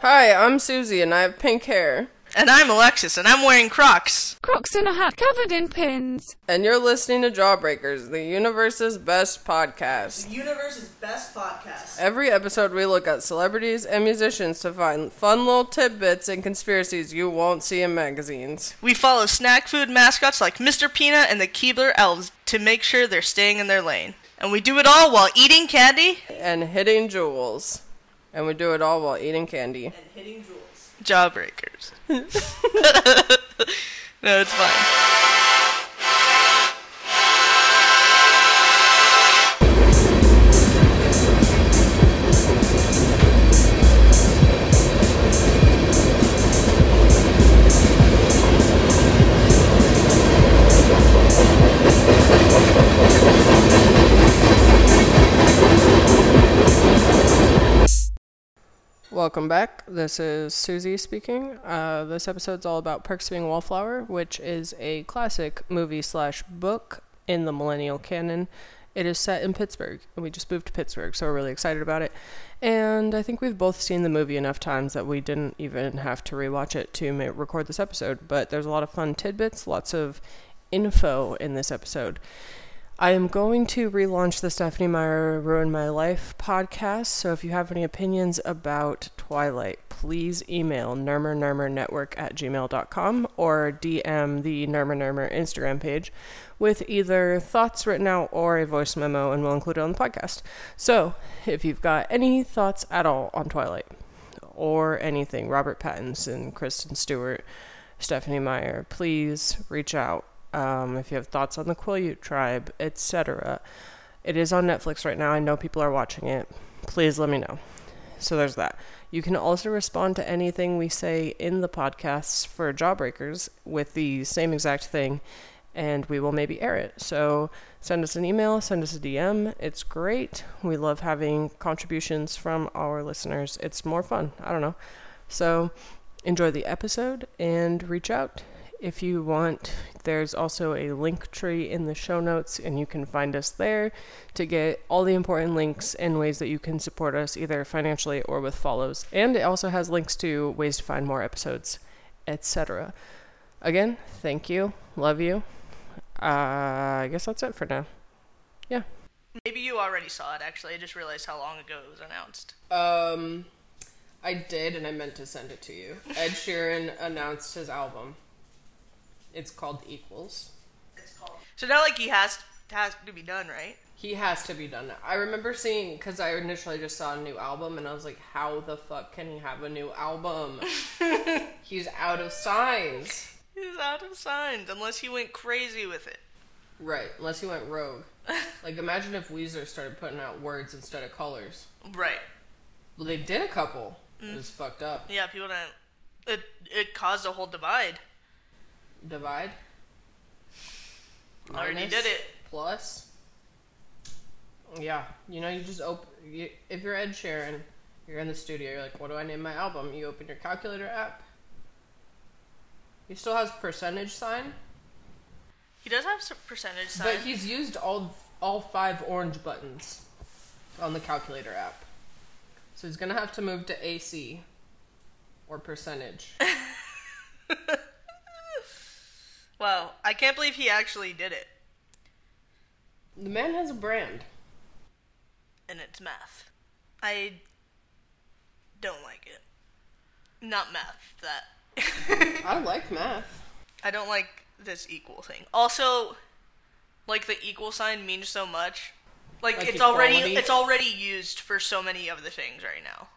Hi, I'm Susie and I have pink hair. And I'm Alexis, and I'm wearing Crocs. Crocs and a hat covered in pins. And you're listening to Jawbreakers, the universe's best podcast. The universe's best podcast. Every episode, we look at celebrities and musicians to find fun little tidbits and conspiracies you won't see in magazines. We follow snack food mascots like Mr. Peanut and the Keebler Elves to make sure they're staying in their lane. And we do it all while eating candy and hitting Juuls. And we do it all while eating candy. and hitting Juuls. Jawbreakers. no, it's fine. Welcome back. This is Susie speaking. Uh, this episode's all about Perks of Being a Wallflower, which is a classic movie slash book in the millennial canon. It is set in Pittsburgh, and we just moved to Pittsburgh, so we're really excited about it. And I think we've both seen the movie enough times that we didn't even have to rewatch it to ma- record this episode. But there's a lot of fun tidbits, lots of info in this episode. I am going to relaunch the Stephenie Meyer Ruin My Life podcast. So if you have any opinions about Twilight, please email nermernetwork at gmail.com or DM the Nermer Nermer Instagram page with either thoughts written out or a voice memo, and we'll include it on the podcast. So if you've got any thoughts at all on Twilight or anything, Robert Pattinson, Kristen Stewart, Stephenie Meyer, please reach out um, if you have thoughts on the Quileute tribe, etc. It is on Netflix right now. I know people are watching it. Please let me know. So there's that. You can also respond to anything we say in the podcasts for Jawbreakers with the same exact thing, and we will maybe air it. So send us an email, send us a DM. It's great. We love having contributions from our listeners. It's more fun. I don't know. So enjoy the episode and reach out if you want. There's also a link tree in the show notes, and you can find us there to get all the important links and ways that you can support us either financially or with follows. And it also has links to ways to find more episodes, etc. Again, thank you. Love you. Uh, I guess that's it for now. Yeah. Maybe you already saw it, actually. I just realized how long ago it was announced. Um, I did, and I meant to send it to you. Ed Sheeran announced his album. It's called Equals. So now, like, he has, has to be done, right? He has to be done. I remember seeing because I initially just saw a new album, and I was like, "How the fuck can he have a new album? He's out of signs." He's out of signs, unless he went crazy with it. Right, unless he went rogue. like, imagine if Weezer started putting out words instead of colors. Right. Well, they did a couple. It mm. was fucked up. Yeah, people didn't. It, it caused a whole divide. Divide. Already did it. Plus. Yeah, you know, you just open. You, if you're Ed Sheeran, you're in the studio. You're like, "What do I name my album?" You open your calculator app. He still has percentage sign, He does have some percentage sign. but he's used all all five orange buttons on the calculator app. So he's gonna have to move to AC or percentage. Wow, I can't believe he actually did it. the man has a brand. And it's math. I don't like it. Not math, that. I like math. I don't like this equal thing. Also, like the equal sign means so much. Like, Like it's already it's already used for so many of the things right now.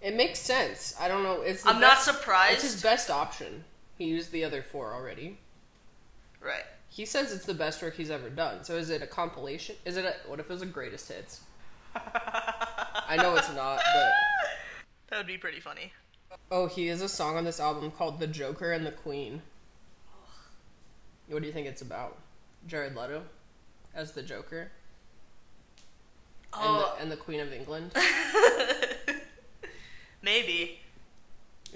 It makes sense. I don't know. It's I'm not surprised. It's his best option. He used the other four already. Right. He says it's the best work he's ever done. So is it a compilation? Is it a what if it was a greatest hits? I know it's not, but That would be pretty funny. oh, he has a song on this album called "The Joker and the Queen." What do you think it's about? Jared Leto as the Joker and, Oh, the, and the Queen of England. maybe.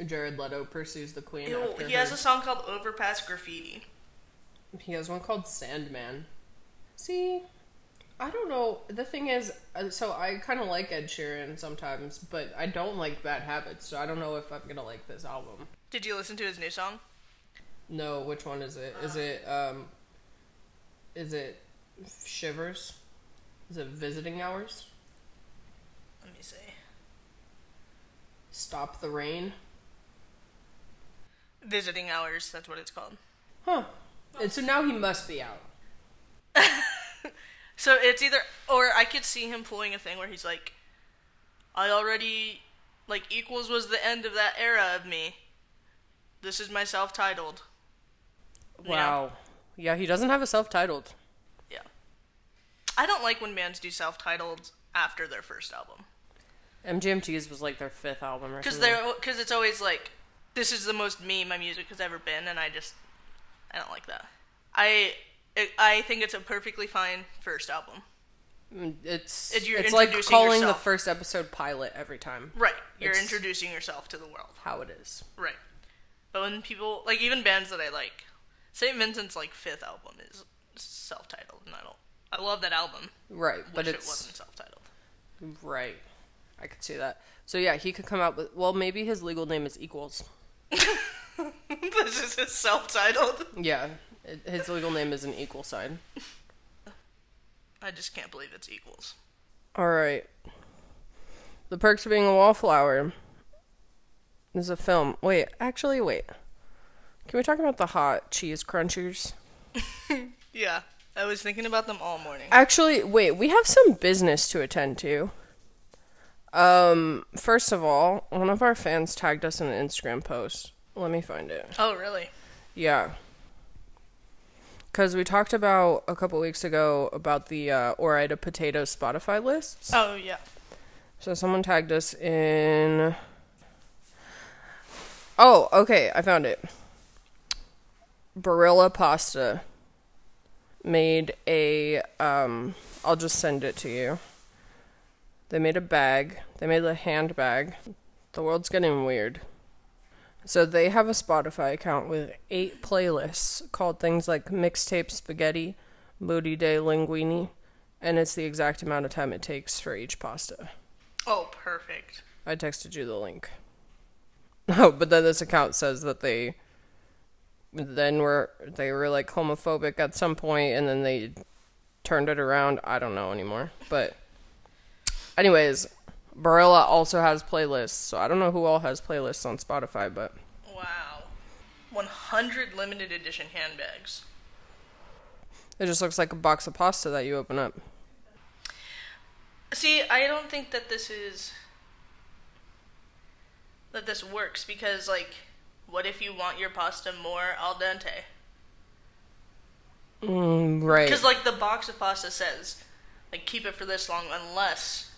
Jared Leto pursues the Queen. Ew, he has a song called Overpass Graffiti. He has one called Sandman. See, I don't know. The thing is, uh, so I kind of like Ed Sheeran sometimes, but I don't like Bad Habits. So I don't know if I'm gonna like this album. Did you listen to his new song? No, which one is it? Is it um? Is it Shivers? Is it Visiting Hours? Let me see. Stop the Rain? Visiting Hours, that's what it's called. Huh. And so now he must be out. So it's either, or I could see him pulling a thing where he's like, I already, like, Equals was the end of that era of me. This is my self titled. Wow. Yeah, he doesn't have a self-titled. Yeah. I don't like when bands do self titled after their first album. MGMT's was like their fifth album or Because something. because it's always like, this is the most me my music has ever been, and I just, I don't like that. I, I think it's a perfectly fine first album. Mm, It's It- you're it's like calling the first episode pilot every time. Right. You're It's- introducing yourself to the world. How it is. Right. But when people like even bands that I like, St. Vincent's like fifth album is self-titled, and I don't. I love that album. Right, but it's it wasn't self-titled. right. I could see that. So yeah, he could come out with well, maybe his legal name is Equals. this is his self-titled. Yeah, it, his legal name is an equal sign. I just can't believe it's equals. All right. The Perks of Being a Wallflower is a film. Wait, actually, wait. Can we talk about the hot cheese crunchers? Yeah, I was thinking about them all morning. Actually, wait, we have some business to attend to. Um, first of all, one of our fans tagged us in an Instagram post. Let me find it. Oh, really? Yeah. Because we talked about a couple weeks ago about the uh, Ore-Ida Potato Spotify lists. Oh, yeah. So someone tagged us in. Oh, okay, I found it. Barilla Pasta made a. Um, I'll just send it to you. They made a bag. They made a handbag. The world's getting weird. So they have a Spotify account with eight playlists called things like mixtape spaghetti, moody day linguini, and it's the exact amount of time it takes for each pasta. Oh, perfect. I texted you the link. Oh, but then this account says that they then were they were like homophobic at some point and then they turned it around. I don't know anymore. But anyways, Barilla also has playlists. So I don't know who all has playlists on Spotify, but Wow. 100 limited edition handbags. it just looks like a box of pasta that you open up. See, I don't think that this is that this works because like what if you want your pasta more al dente? Mm, right. Cuz like the box of pasta says like keep it for this long unless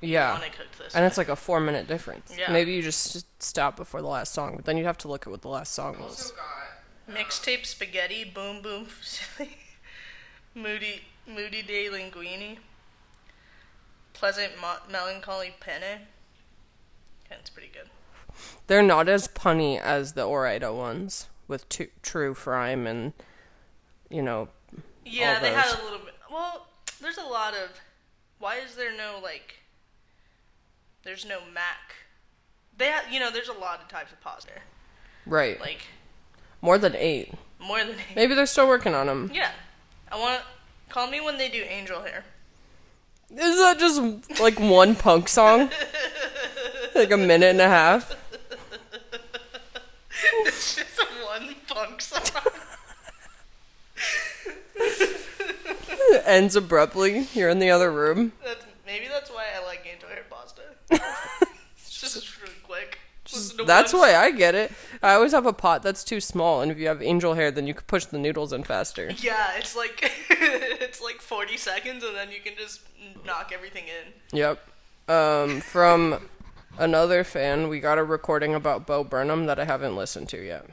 yeah. want it cooked this. And it's like a 4 minute difference. Yeah. Maybe you just s- stop before the last song, but then you'd have to look at what the last song was. Uh, Mixtape spaghetti, boom boom fusilli, moody moody day linguini, pleasant mo- melancholy penne. Yeah, it's pretty good. They're not as punny as the Ore-Ida ones with tu- True Frime and, you know, Yeah, all they had a little bit. Well, there's a lot of. Why is there no like? There's no Mac. They have, you know, there's a lot of types of pasta. right. Like More than eight. more than. eight. Maybe they're still working on them. Yeah, I want. Call me when they do angel hair. Is that just like one punk song? like a minute and a half? it's just one punk song. It ends abruptly. You're in the other room. That's, maybe that's why I like angel hair pasta. it's just really quick. Listen That's why I get it. I always have a pot that's too small, and if you have angel hair, then you can push the noodles in faster. Yeah, it's like it's like 40 seconds, and then you can just knock everything in. Yep. Um, from another fan, we got a recording about Bo Burnham that I haven't listened to yet.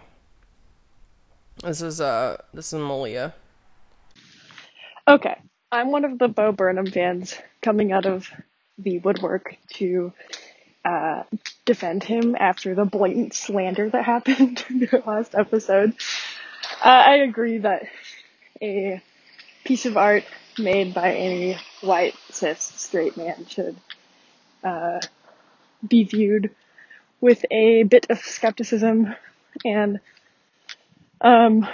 This is uh, this is Malia. Okay, I'm one of the Bo Burnham fans coming out of the woodwork to uh, defend him after the blatant slander that happened in the last episode. Uh, I agree that a piece of art made by any white cis straight man should uh, be viewed with a bit of skepticism and um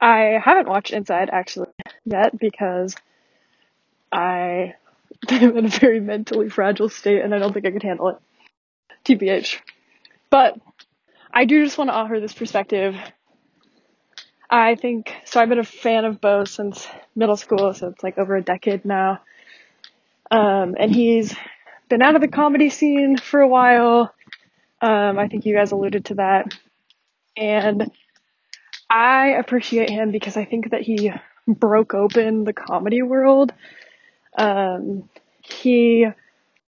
I haven't watched Inside actually yet because I am in a very mentally fragile state and I don't think I could handle it. TBH. But I do just want to offer this perspective. I think so I've been a fan of Bo since middle school, so it's like over a decade now. Um and he's been out of the comedy scene for a while. Um I think you guys alluded to that. And I appreciate him because I think that he broke open the comedy world. Um, he,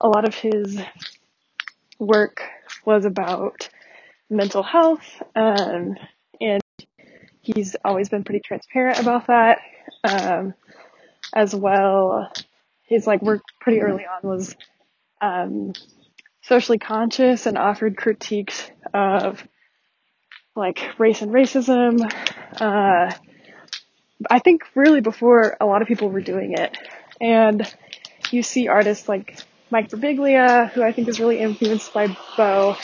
a lot of his work was about mental health, um, and he's always been pretty transparent about that. Um, as well, his like work pretty early on was um, socially conscious and offered critiques of like race and racism. Uh, I think really before a lot of people were doing it. And you see artists like Mike Birbiglia, who I think is really influenced by Bo.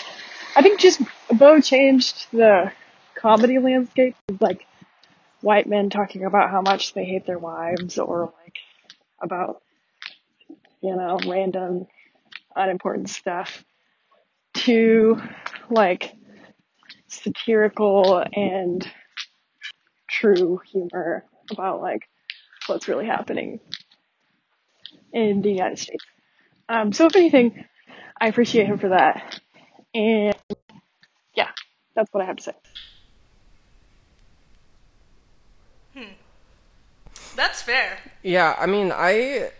I think just Bo changed the comedy landscape like white men talking about how much they hate their wives or like about, you know, random unimportant stuff to like satirical and true humor about like what's really happening in the United States. Um, so if anything, I appreciate him for that. And yeah, that's what I have to say. Hmm. That's fair. Yeah, I mean, I.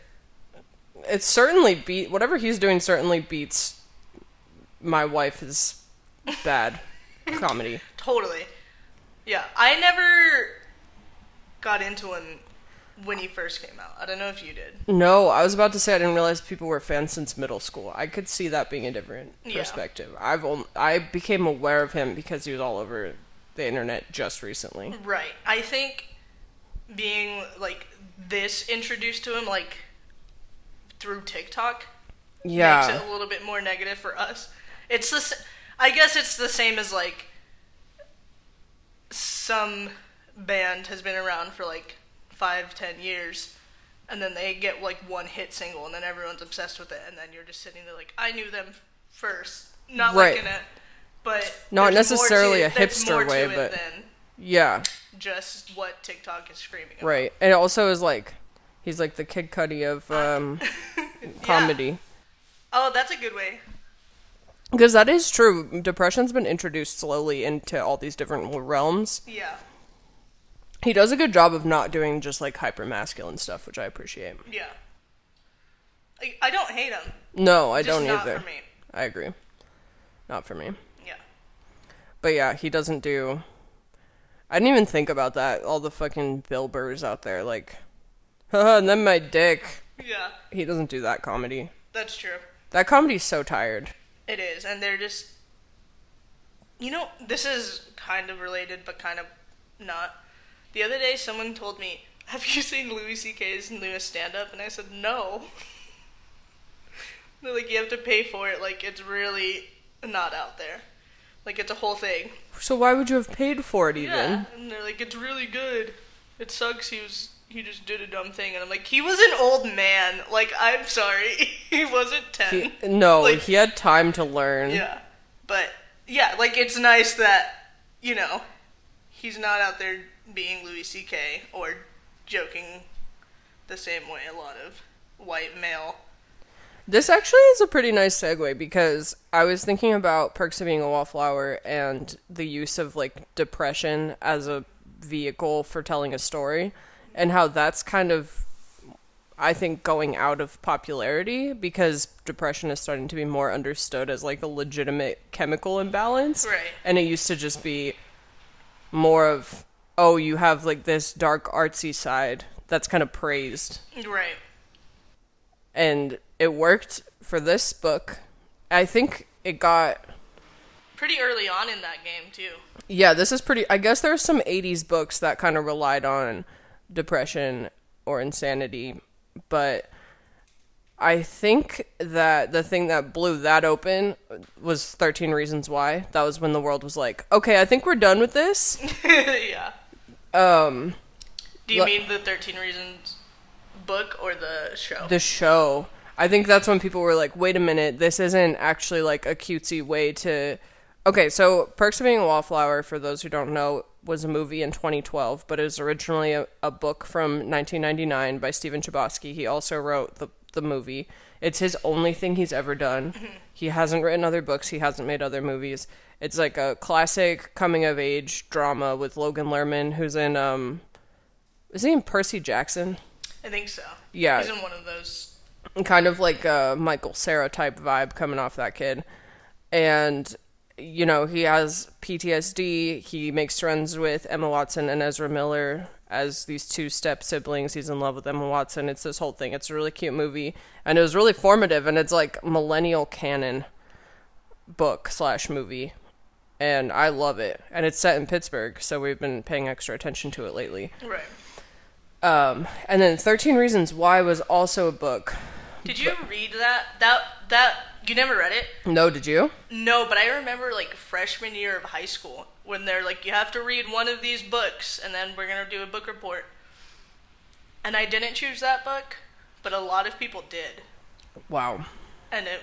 It certainly beat. Whatever he's doing certainly beats my wife is bad comedy. Totally. Yeah, I never got into him when he first came out. I don't know if you did. No, I was about to say I didn't realize people were fans since middle school. I could see that being a different Yeah. perspective. I've only, I became aware of him because he was all over the internet just recently. Right. I think being like this introduced to him like through TikTok Yeah. makes it a little bit more negative for us. It's the I guess it's the same as like some band has been around for like five, ten years, and then they get like one hit single, and then everyone's obsessed with it, and then you're just sitting there like, I knew them first, not Right. like in but Not necessarily to- a hipster way, but- yeah. just what TikTok is screaming. About. Right. And it also is like he's like the Kid Cudi of um, comedy. Oh, that's a good way. Because that is true. Depression's been introduced slowly into all these different realms. Yeah. He does a good job of not doing just like hyper masculine stuff, which I appreciate. Yeah. I, I don't hate him. No, I Just don't not either. for me. I agree. Not for me. Yeah. But yeah, he doesn't do. I didn't even think about that. All the fucking Bill Burrs out there, like, haha, and then my dick. Yeah. He doesn't do that comedy. That's true. That comedy's so tired. It is, and they're just. You know, this is kind of related, but kind of not. The other day, someone told me, "Have you seen Louis C.K.'s newest stand-up?" And I said, "No." They're like, "You have to pay for it. Like, it's really not out there. Like, it's a whole thing." So why would you have paid for it even? Yeah, and they're like, "It's really good." It sucks. He was. He just did a dumb thing, and I'm like, he was an old man. Like, I'm sorry, he wasn't ten. He, no, Like- he had time to learn. Yeah. But yeah, like it's nice that, you know, he's not out there being Louis CK or joking the same way a lot of white male. This actually is a pretty nice segue because I was thinking about Perks of Being a Wallflower and the use of like depression as a vehicle for telling a story and how that's kind of I think going out of popularity because depression is starting to be more understood as like a legitimate chemical imbalance. Right. And it used to just be more of oh, you have like this dark artsy side that's kind of praised Right. and it worked for this book. I think it got Pretty early on in that game too. yeah, this is pretty I guess there's some 80s books that kind of relied on depression or insanity but I think that the thing that blew that open was 13 Reasons Why. That was when the world was like, okay, I think we're done with this. yeah. Um, Do you mean the 13 Reasons book or the show? the show. I think that's when people were like, wait a minute, this isn't actually like a cutesy way to. Okay, so Perks of Being a Wallflower, for those who don't know, was a movie in 2012, but it was originally a, a book from 1999 by Stephen Chbosky. He also wrote the, the movie. It's his only thing he's ever done. He hasn't written other books, he hasn't made other movies. It's like a classic coming of age drama with Logan Lerman, who's in, um, is he in Percy Jackson? I think so. Yeah. He's in one of those. kind of like a Michael Cera type vibe coming off that kid. And you know, he has PTSD. He makes friends with Emma Watson and Ezra Miller as these two step siblings. He's in love with Emma Watson. It's this whole thing. It's a really cute movie. And it was really formative and it's like millennial canon book slash movie. And I love it. And it's set in Pittsburgh, so we've been paying extra attention to it lately. Right. Um, and then 13 Reasons Why was also a book. Did you read that? That that you never read it? No, did you? No, but I remember like freshman year of high school when they're like, you have to read one of these books, and then we're gonna do a book report. And I didn't choose that book, but a lot of people did, Wow. and it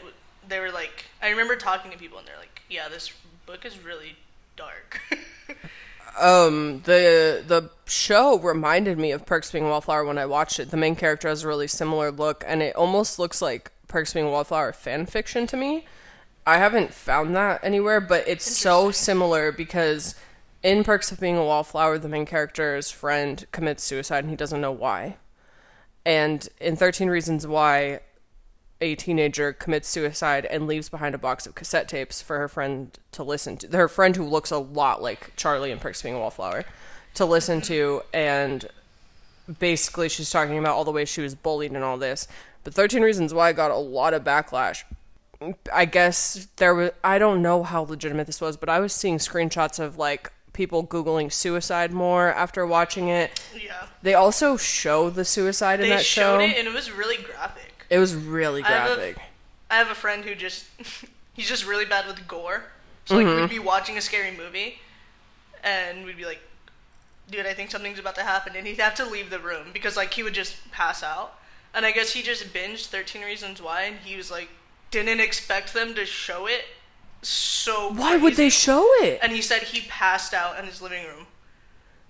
they were like, I remember talking to people, and they're like, yeah, this book is really dark. Um, the the show reminded me of Perks Being a Wallflower when I watched it. The main character has a really similar look, and it almost looks like Perks Being a Wallflower fan fiction to me. I haven't found that anywhere, but it's so similar because in Perks of Being a Wallflower, the main character's friend commits suicide and he doesn't know why. And in 13 Reasons Why, a teenager commits suicide and leaves behind a box of cassette tapes for her friend to listen to. Her friend who looks a lot like Charlie in Perks of Being a Wallflower to listen to, and basically she's talking about all the ways she was bullied and all this. But 13 Reasons Why got a lot of backlash. I guess there was I don't know how legitimate this was, but I was seeing screenshots of like people googling suicide more after watching it. yeah, They also show the suicide in that show. they showed it, and it was really graphic. It was really I have a- graphic. I have a friend who just he's just really bad with gore. So like mm-hmm. we'd be watching a scary movie and we'd be like, dude, I think something's about to happen and he'd have to leave the room because like he would just pass out. And I guess he just binged 13 Reasons Why and he was like didn't expect them to show it so Why would they show it? And he said he passed out in his living room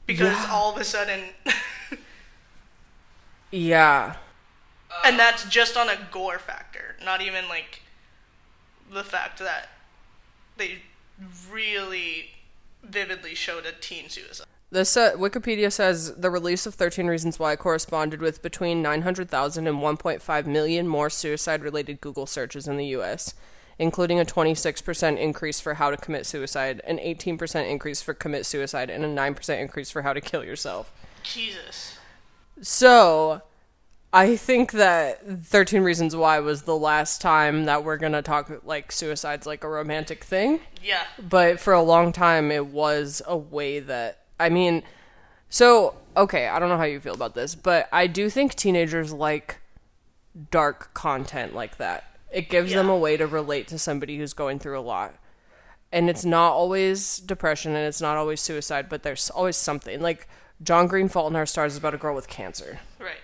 because Yeah. all of a sudden Yeah. and that's just on a gore factor, not even like the fact that they really vividly showed a teen suicide. This uh, Wikipedia says the release of 13 Reasons Why corresponded with between 900,000 and 1.5 million more suicide-related Google searches in the U.S., including a 26% increase for how to commit suicide, an 18% increase for commit suicide, and a 9% increase for how to kill yourself. Jesus. So, I think that 13 Reasons Why was the last time that we're gonna talk like suicide's like a romantic thing. Yeah. but for a long time it was a way that i mean so okay i don't know how you feel about this but i do think teenagers like dark content like that it gives them a way to relate to somebody who's going through a lot and it's not always depression and it's not always suicide but there's always something like john green fault in our stars is about a girl with cancer Right.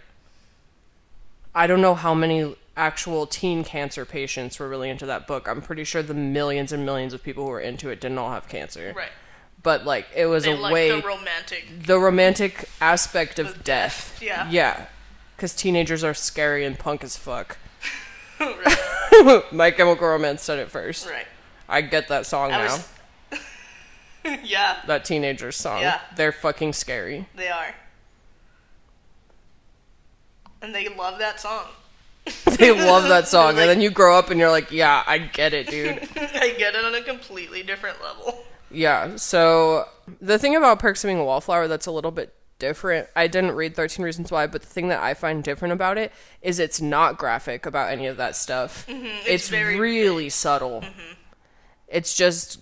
I don't know how many actual teen cancer patients were really into that book. I'm pretty sure the millions and millions of people who were into it didn't all have cancer. Right. But like it was They a like way the romantic. the romantic aspect of death. death, yeah. Yeah. Cuz teenagers are scary and punk as fuck. My Chemical Romance said it first. Right. I get that song I now. was. yeah, That teenager song. Yeah. They're fucking scary. they are. And they love that song. They love that song Like- and then you grow up and you're like, "Yeah, I get it, dude." I get it on a completely different level. Yeah. So the thing about Perks of Being a Wallflower that's a little bit different. I didn't read 13 Reasons Why, but the thing that I find different about it is it's not graphic about any of that stuff. It's, Mm-hmm. very- Mm-hmm. really subtle. It's just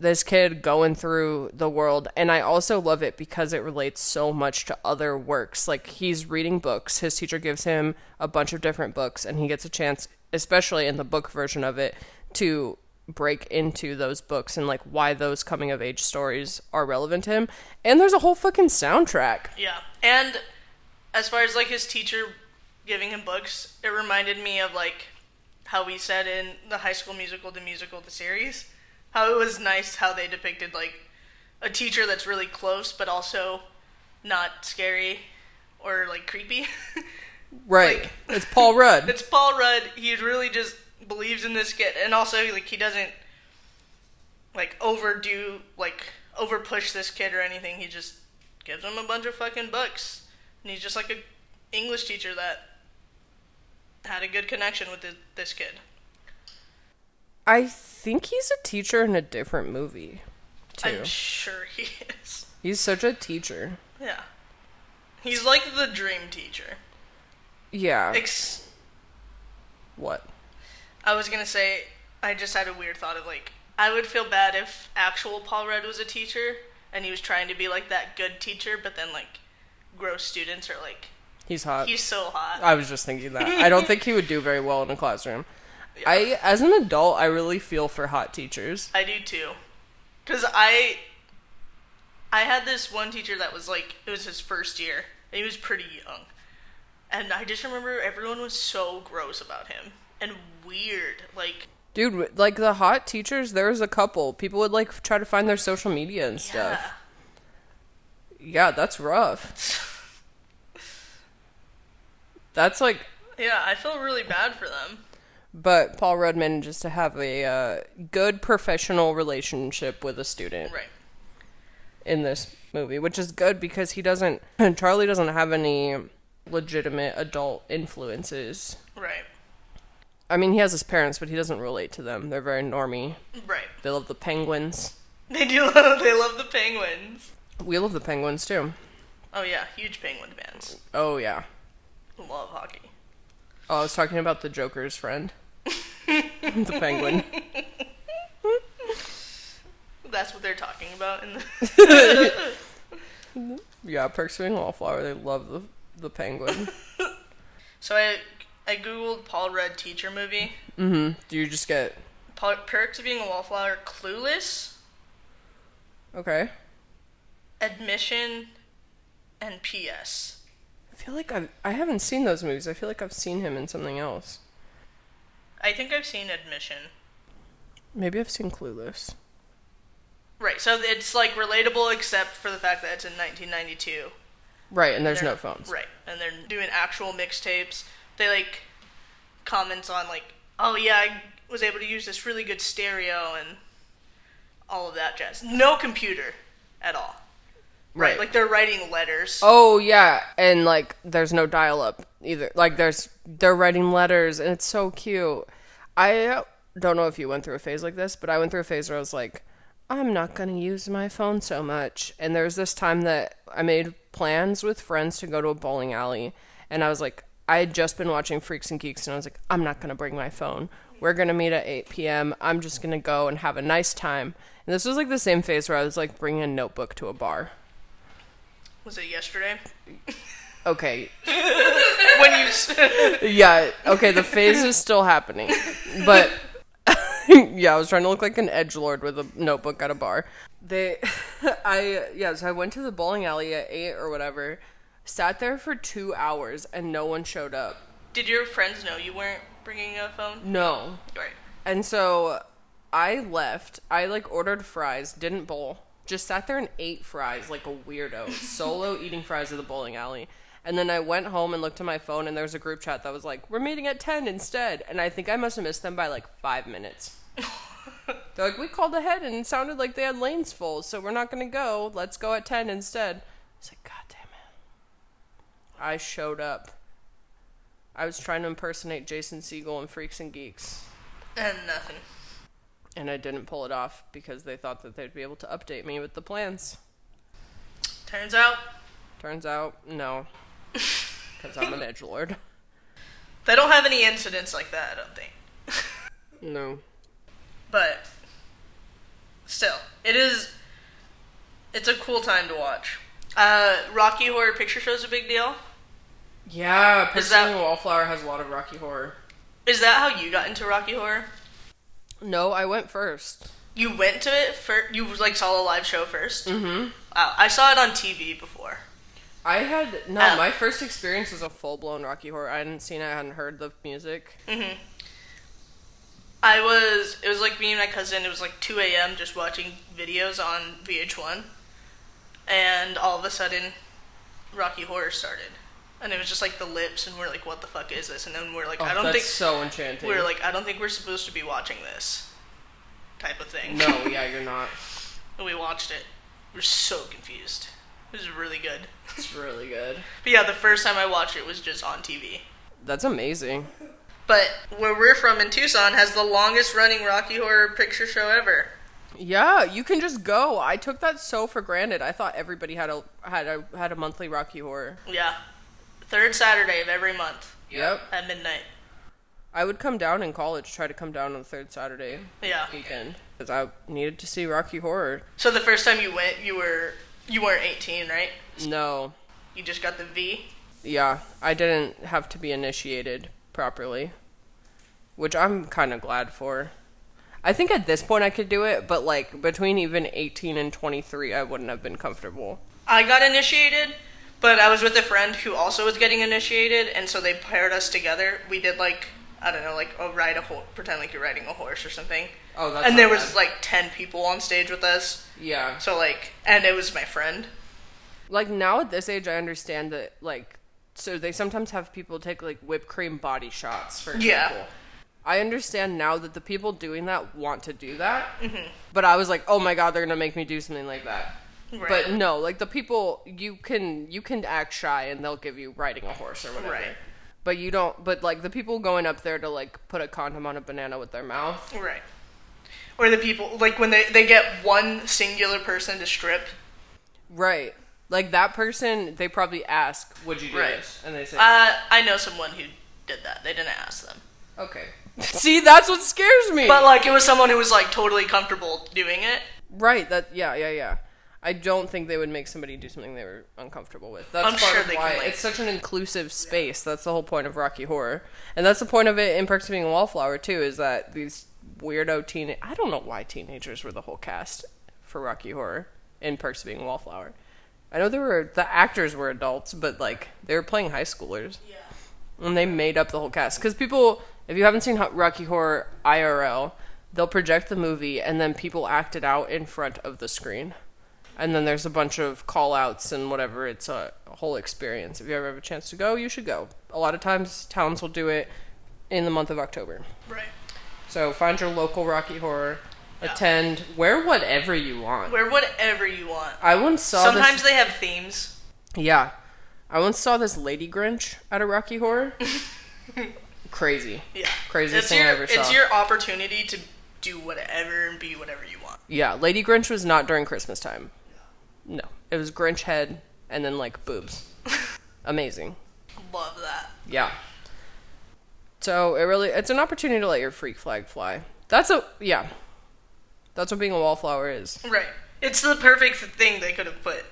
this kid going through the world and i also love it because it relates so much to other works like he's reading books his teacher gives him a bunch of different books and he gets a chance especially in the book version of it to break into those books and like why those coming of age stories are relevant to him and there's a whole fucking soundtrack Yeah. And as far as like his teacher giving him books, it reminded me of like how we said in the High School Musical, the musical, the series, how it was nice how they depicted like a teacher that's really close but also not scary or like creepy. right Like- it's paul rudd it's Paul Rudd. He's really just believes in this kid, and also like he doesn't like overdo like over push this kid or anything. He just gives him a bunch of fucking books, and he's just like a English teacher that had a good connection with this, this kid. i think he's a teacher in a different movie too I'm sure he is. he's such a teacher Yeah, he's like the dream teacher. yeah Ex- what I was gonna say, I just had a weird thought of like, I would feel bad if actual Paul Rudd was a teacher and he was trying to be like that good teacher, but then like gross students are like, he's hot he's so hot. I was just thinking that. I don't think he would do very well in a classroom. I, as an adult, I really feel for hot teachers. I do too, because I, I had this one teacher that was like, it was his first year, and he was pretty young, and I just remember everyone was so gross about him and weird, like. Dude, like the hot teachers, there was a couple. People would like try to find their social media and Yeah. stuff. Yeah, that's rough. That's like, Yeah, I feel really bad for them. but Paul Rudd manages to have a uh, good professional relationship with a student Right. in this movie, which is good because he doesn't, Charlie doesn't have any legitimate adult influences. Right. I mean, he has his parents, but he doesn't relate to them. They're very normy. Right. They love the penguins. They do love, they love the penguins. We love the penguins too. Oh yeah, huge penguin fans. Oh yeah. Love hockey. Oh, I was talking about the Joker's friend, the penguin. That's what they're talking about in the Yeah, Perks being a Wallflower. They love the the penguin. So I I googled Paul Rudd teacher movie. Mm-hmm. Do you just get Paul, Perks of being a wallflower, Clueless, okay? Admission, and P.S. I feel like I've, I haven't seen those movies. I feel like I've seen him in something else. I think I've seen Admission. Maybe I've seen Clueless. Right, so it's like relatable except for the fact that it's in 1992. Right, and there's no phones. Right, and they're doing actual mixtapes. They like comments on like, oh yeah, I was able to use this really good stereo and all of that jazz. No computer at all. Right, Right. like they're writing letters. Oh yeah, and like there's no dial up either. Like there's they're writing letters and it's so cute. I don't know if you went through a phase like this, but I went through a phase where I was like, I'm not going to use my phone so much. And there was this time that I made plans with friends to go to a bowling alley and I was like I had just been watching Freaks and Geeks and I was like, I'm not going to bring my phone. We're going to meet at 8 p.m. I'm just going to go and have a nice time. And this was like the same phase where I was like bringing a notebook to a bar. Was it yesterday? Okay, when you yeah, okay, the phase is still happening. But yeah, I was trying to look like an edge lord with a notebook at a bar. They I yeah, so I went to the bowling alley at 8 or whatever. Sat there for 2 hours and no one showed up. did your friends know you weren't bringing a phone? No. Right. And so I left. I like ordered fries, didn't bowl. Just sat there and ate fries like a weirdo, solo eating fries at the bowling alley. And then I went home and looked at my phone, and there was a group chat that was like, "We're meeting at ten instead." And I think I must have missed them by like five minutes. They're like, "We called ahead, and it sounded like they had lanes full, so we're not gonna go. Let's go at ten instead." I was like, "God damn it!" I showed up. I was trying to impersonate Jason Segel in Freaks and Geeks And nothing. and I didn't pull it off because they thought that they'd be able to update me with the plans. Turns out Turns out, no, because I'm an edge lord. they don't have any incidents like that. I don't think. No, But still, it is. It's a cool time to watch. Uh, Rocky Horror Picture Show is a big deal. Yeah, Is Pursuing that- Wallflower has a lot of Rocky Horror. Is that how you got into Rocky Horror? No, I went first. You went to it first. You like saw the live show 1st Mm-hmm. Wow, I saw it on TV before. I had no. Oh. my first experience was a full blown Rocky Horror. I hadn't seen it. I hadn't heard the music. Mhm. I was. It was like me and my cousin. It was like 2 a.m. just watching videos on VH1, and all of a sudden, Rocky Horror started, and it was just like the lips, and we're like, "What the fuck is this?" And then we're like, Oh, "I don't that's think." so enchanting. we're like, "I don't think we're supposed to be watching this," type of thing. no, yeah, you're not. and we watched it. We're so confused. It was really good. It's really good. But yeah, the first time I watched it was just on TV. That's amazing. But where we're from in Tucson has the longest running Rocky Horror Picture Show ever. Yeah, you can just go. I took that so for granted. I thought everybody had a had a had a monthly Rocky Horror. Yeah. Third Saturday of every month Yep. at midnight. I would come down in college, try to come down on the third Saturday Yeah. weekend because I needed to see Rocky Horror. So the first time you went, you were you weren't 18, right? No, You just got the V. yeah, I didn't have to be initiated properly, which I'm kind of glad for. I think at this point I could do it, but like between even 18 and 23, I wouldn't have been comfortable. I got initiated, but I was with a friend who also was getting initiated, and so they paired us together. We did like I don't know, like a ride a horse, pretend like you're riding a horse or something. Oh, that's and not there was like ten people on stage with us. Yeah. So like, and it was my friend. like now at this age i understand that like so they sometimes have people take like whipped cream body shots for Yeah. example i understand now that the people doing that want to do that Mm-hmm. but i was like oh my god they're gonna make me do something like that Right. but no like the people you can you can act shy and they'll give you riding a horse or whatever Right. but you don't but like the people going up there to like put a condom on a banana with their mouth Right. Or the people like when they they get one singular person to strip. right like that person they probably ask would you do Right. this and they say Uh, I know someone who did that. They didn't ask them. okay see that's what scares me But like it was someone who was like totally comfortable doing it. Right. That. Yeah. Yeah. Yeah. I don't think they would make somebody do something they were uncomfortable with. That's I'm part sure of why can, like- it's such an inclusive space. That's the whole point of Rocky Horror, and that's the point of it in Perks of Being a Wallflower too. Is that these weirdo teen? I don't know why teenagers were the whole cast for Rocky Horror in Perks of Being a Wallflower. I know there were the actors were adults, but like they were playing high schoolers. Yeah. And they made up the whole cast because people, if you haven't seen Rocky Horror IRL, they'll project the movie and then people act it out in front of the screen, and then there's a bunch of call outs and whatever. It's a whole experience. If you ever have a chance to go, you should go. A lot of times, towns will do it in the month of October. Right. So find your local Rocky Horror, Yeah. attend, wear whatever you want. Wear whatever you want. I once saw Sometimes this. they have themes. Yeah. I once saw this Lady Grinch at a Rocky Horror. Crazy. Yeah. Craziest it's thing I your, ever It's your opportunity to do whatever and be whatever you want. Yeah, Lady Grinch was not during Christmas time. No. It was Grinch head and then like boobs. Amazing. Love that. Yeah. So it really it's an opportunity to let your freak flag fly. That's a yeah. That's what being a wallflower is. Right. It's the perfect thing they could have put.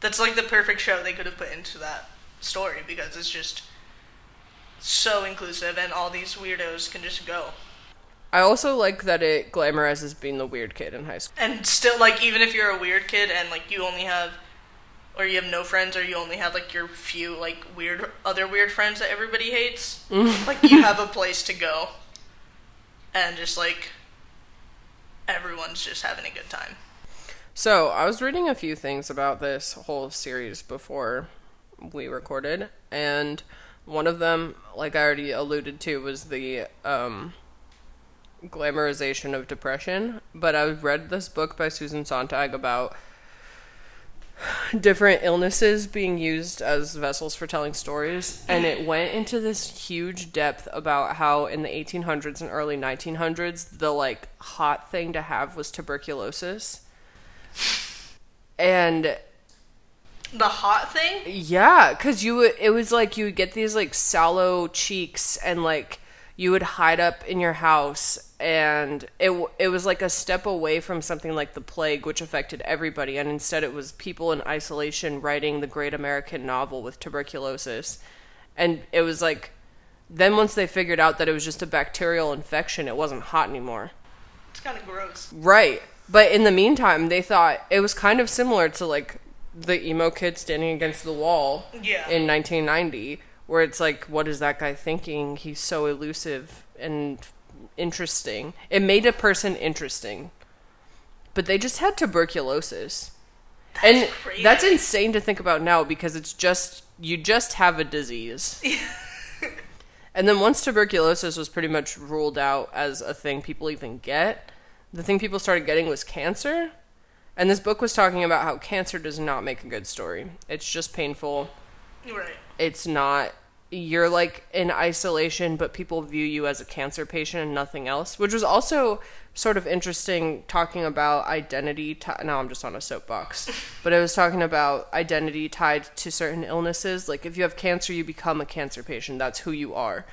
That's like the perfect show they could have put into that story because it's just so inclusive and all these weirdos can just go. I also like that it glamorizes being the weird kid in high school. And still like even if you're a weird kid and like you only have or you have no friends or you only have like your few like weird other weird friends that everybody hates, like you have a place to go. And just like everyone's just having a good time. So I was reading a few things about this whole series before we recorded, and one of them, like I already alluded to, was the um, glamorization of depression. But I read this book by Susan Sontag about different illnesses being used as vessels for telling stories and it went into this huge depth about how in the 1800s and early 1900s the like hot thing to have was tuberculosis and The hot thing? yeah, cuz you would- it was like you would get these like sallow cheeks and like you would hide up in your house and it it was like a step away from something like the plague which affected everybody and instead it was people in isolation writing the great american novel with tuberculosis and it was like then once they figured out that it was just a bacterial infection it wasn't hot anymore It's kind of gross. Right. But in the meantime, they thought it was kind of similar to like the emo kid standing against the wall Yeah. in 1990, where it's like, what is that guy thinking? He's so elusive and interesting. It made a person interesting. But they just had tuberculosis. and crazy. that's insane to think about now because it's just, you just have a disease. And then once tuberculosis was pretty much ruled out as a thing people even get, the thing people started getting was cancer. And this book was talking about how cancer does not make a good story. It's just painful. Right. It's not you're like in isolation, but people view you as a cancer patient and nothing else, which was also sort of interesting talking about identity. T- now I'm just on a soapbox, but it was talking about identity tied to certain illnesses. Like if you have cancer, you become a cancer patient. That's who you are.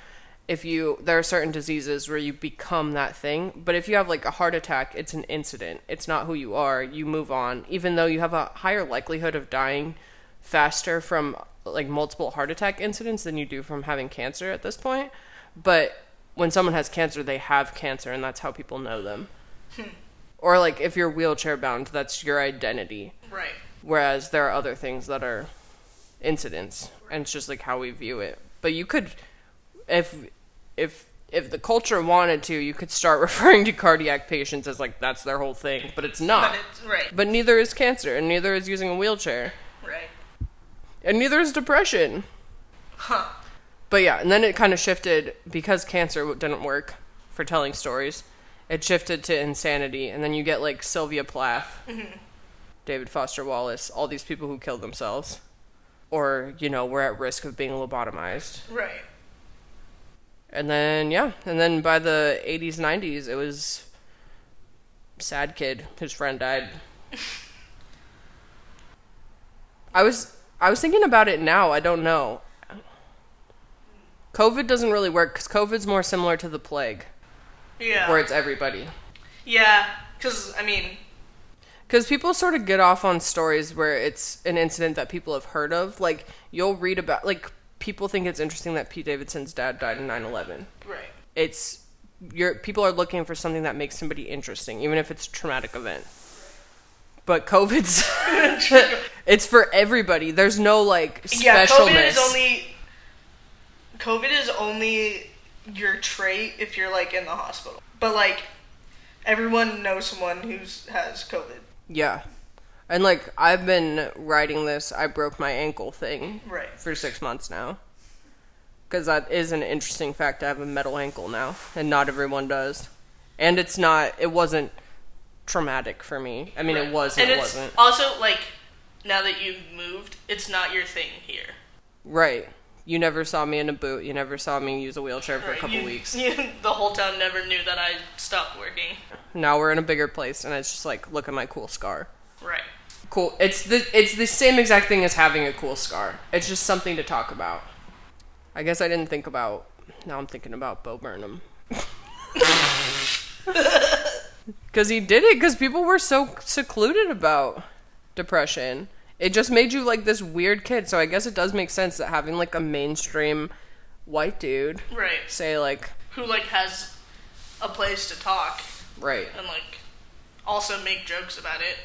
If you there are certain diseases where you become that thing, but if you have like a heart attack, it's an incident. It's not who you are. You move on, even though you have a higher likelihood of dying faster from like multiple heart attack incidents than you do from having cancer at this point. But when someone has cancer, they have cancer, and that's how people know them. Hmm. or like if you're wheelchair bound, that's your identity. Right. Whereas there are other things that are incidents, and it's just like how we view it. But you could, if if if the culture wanted to, you could start referring to cardiac patients as like that's their whole thing, but it's not. But it's right. But neither is cancer, and neither is using a wheelchair. And neither is depression. Huh. But yeah, and then it kind of shifted because cancer didn't work for telling stories. It shifted to insanity, and then you get like Sylvia Plath, mm-hmm. David Foster Wallace, all these people who killed themselves, or you know were at risk of being lobotomized. Right. And then yeah, and then by the 80s 90s it was sad kid his friend died. I was I was thinking about it now, I don't know. COVID doesn't really work cuz COVID's more similar to the plague Yeah. where it's everybody. Yeah. Because I mean, Cuz people sort of get off on stories where it's an incident that people have heard of, like you'll read about like people think it's interesting that Pete Davidson's dad died in 9/11. right. it's you're people are looking for something that makes somebody interesting, even if it's a traumatic event. But COVID's it's for everybody. There's no like specialness. Yeah. COVID is only. COVID is only your trait if you're like in the hospital. But like, everyone knows someone who's has COVID. yeah. And like I've been writing this I broke my ankle thing Right. for 6 months now. Cuz that is an interesting fact I have a metal ankle now and not everyone does. And it's not it wasn't traumatic for me. I mean it was and it it's wasn't. also like now that you've moved, it's not your thing here. Right. You never saw me in a boot. You never saw me use a wheelchair for a couple you- weeks. you- the whole town never knew that I stopped working. Now we're in a bigger place, and it's just like, look at my cool scar. Right. Cool. It's the it's the same exact thing as having a cool scar. It's just something to talk about. I guess I didn't think about. Now I'm thinking about Bo Burnham. Because he did it. Because people were so secluded about depression. It just made you like this weird kid. So I guess it does make sense that having like a mainstream white dude Right. say like Who like has a place to talk right and like also make jokes about it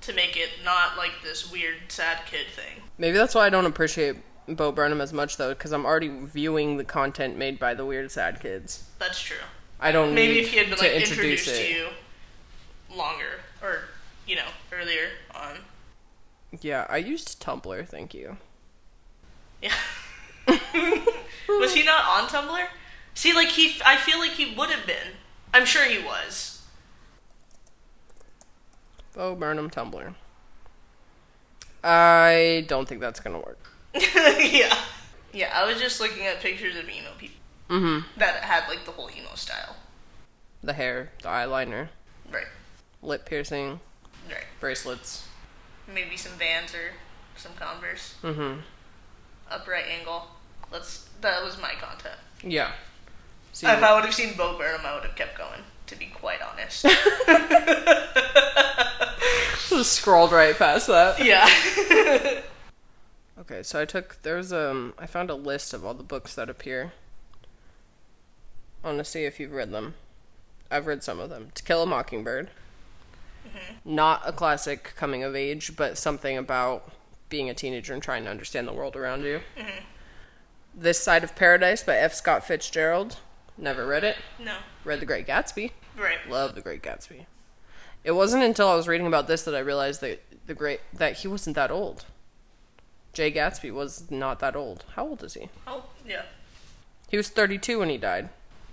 to make it not like this weird sad kid thing. maybe that's why i don't appreciate bo burnham as much though because i'm already viewing the content made by the weird sad kids That's true. I don't Maybe need if he had been to like introduce introduced it to you longer or you know earlier on. yeah i used tumblr thank you Yeah. was he not on Tumblr? See, like he, I feel like he would have been. I'm sure he was. bo burnham tumblr i don't think that's gonna work yeah. Yeah, I was just looking at pictures of emo people mm-hmm that had like the whole emo style. the hair the eyeliner Right. lip piercing Right. bracelets Maybe some Vans or some Converse. mm-hmm Upright angle. Let's. That was my content. yeah So If I would have seen Bo Burnham, I would have kept going. To be quite honest. just scrolled right past that. yeah. Okay, so I took there's um I found a list of all the books that appear. I want to see if you've read them. I've read some of them. To Kill a Mockingbird. Mm-hmm. Not a classic coming of age, but something about being a teenager and trying to understand the world around you. Mm-hmm. This Side of Paradise by F. Scott Fitzgerald. Never read it. no. Read The Great Gatsby. Right. Love The Great Gatsby. It wasn't until I was reading about this that I realized that the great that he wasn't that old. Jay Gatsby was not that old. How old is he? Oh, yeah. He was 32 when he died.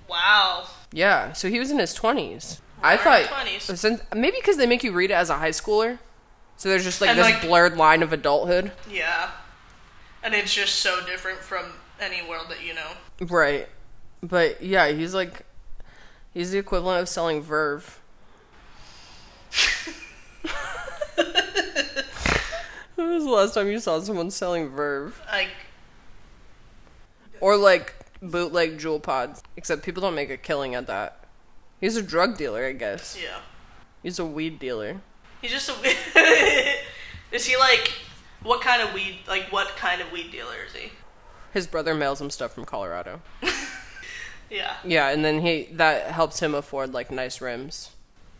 Wow. Yeah, so he was in his 20s. I thought 20s. since maybe because they make you read it as a high schooler, so there's just like And, this like- blurred line of adulthood. Yeah. And it's just so different from any world that you know. Right. But yeah, he's like he's the equivalent of selling Verve. when was the last time you saw someone selling Verve? Like, Or like bootleg Juul pods. Except people don't make a killing at that. He's a drug dealer, I guess. yeah. He's a weed dealer. He's just a. Weed is he like. What kind of weed. Like, what kind of weed dealer is he? His brother mails him stuff from Colorado. Yeah. Yeah, and then he that helps him afford like nice rims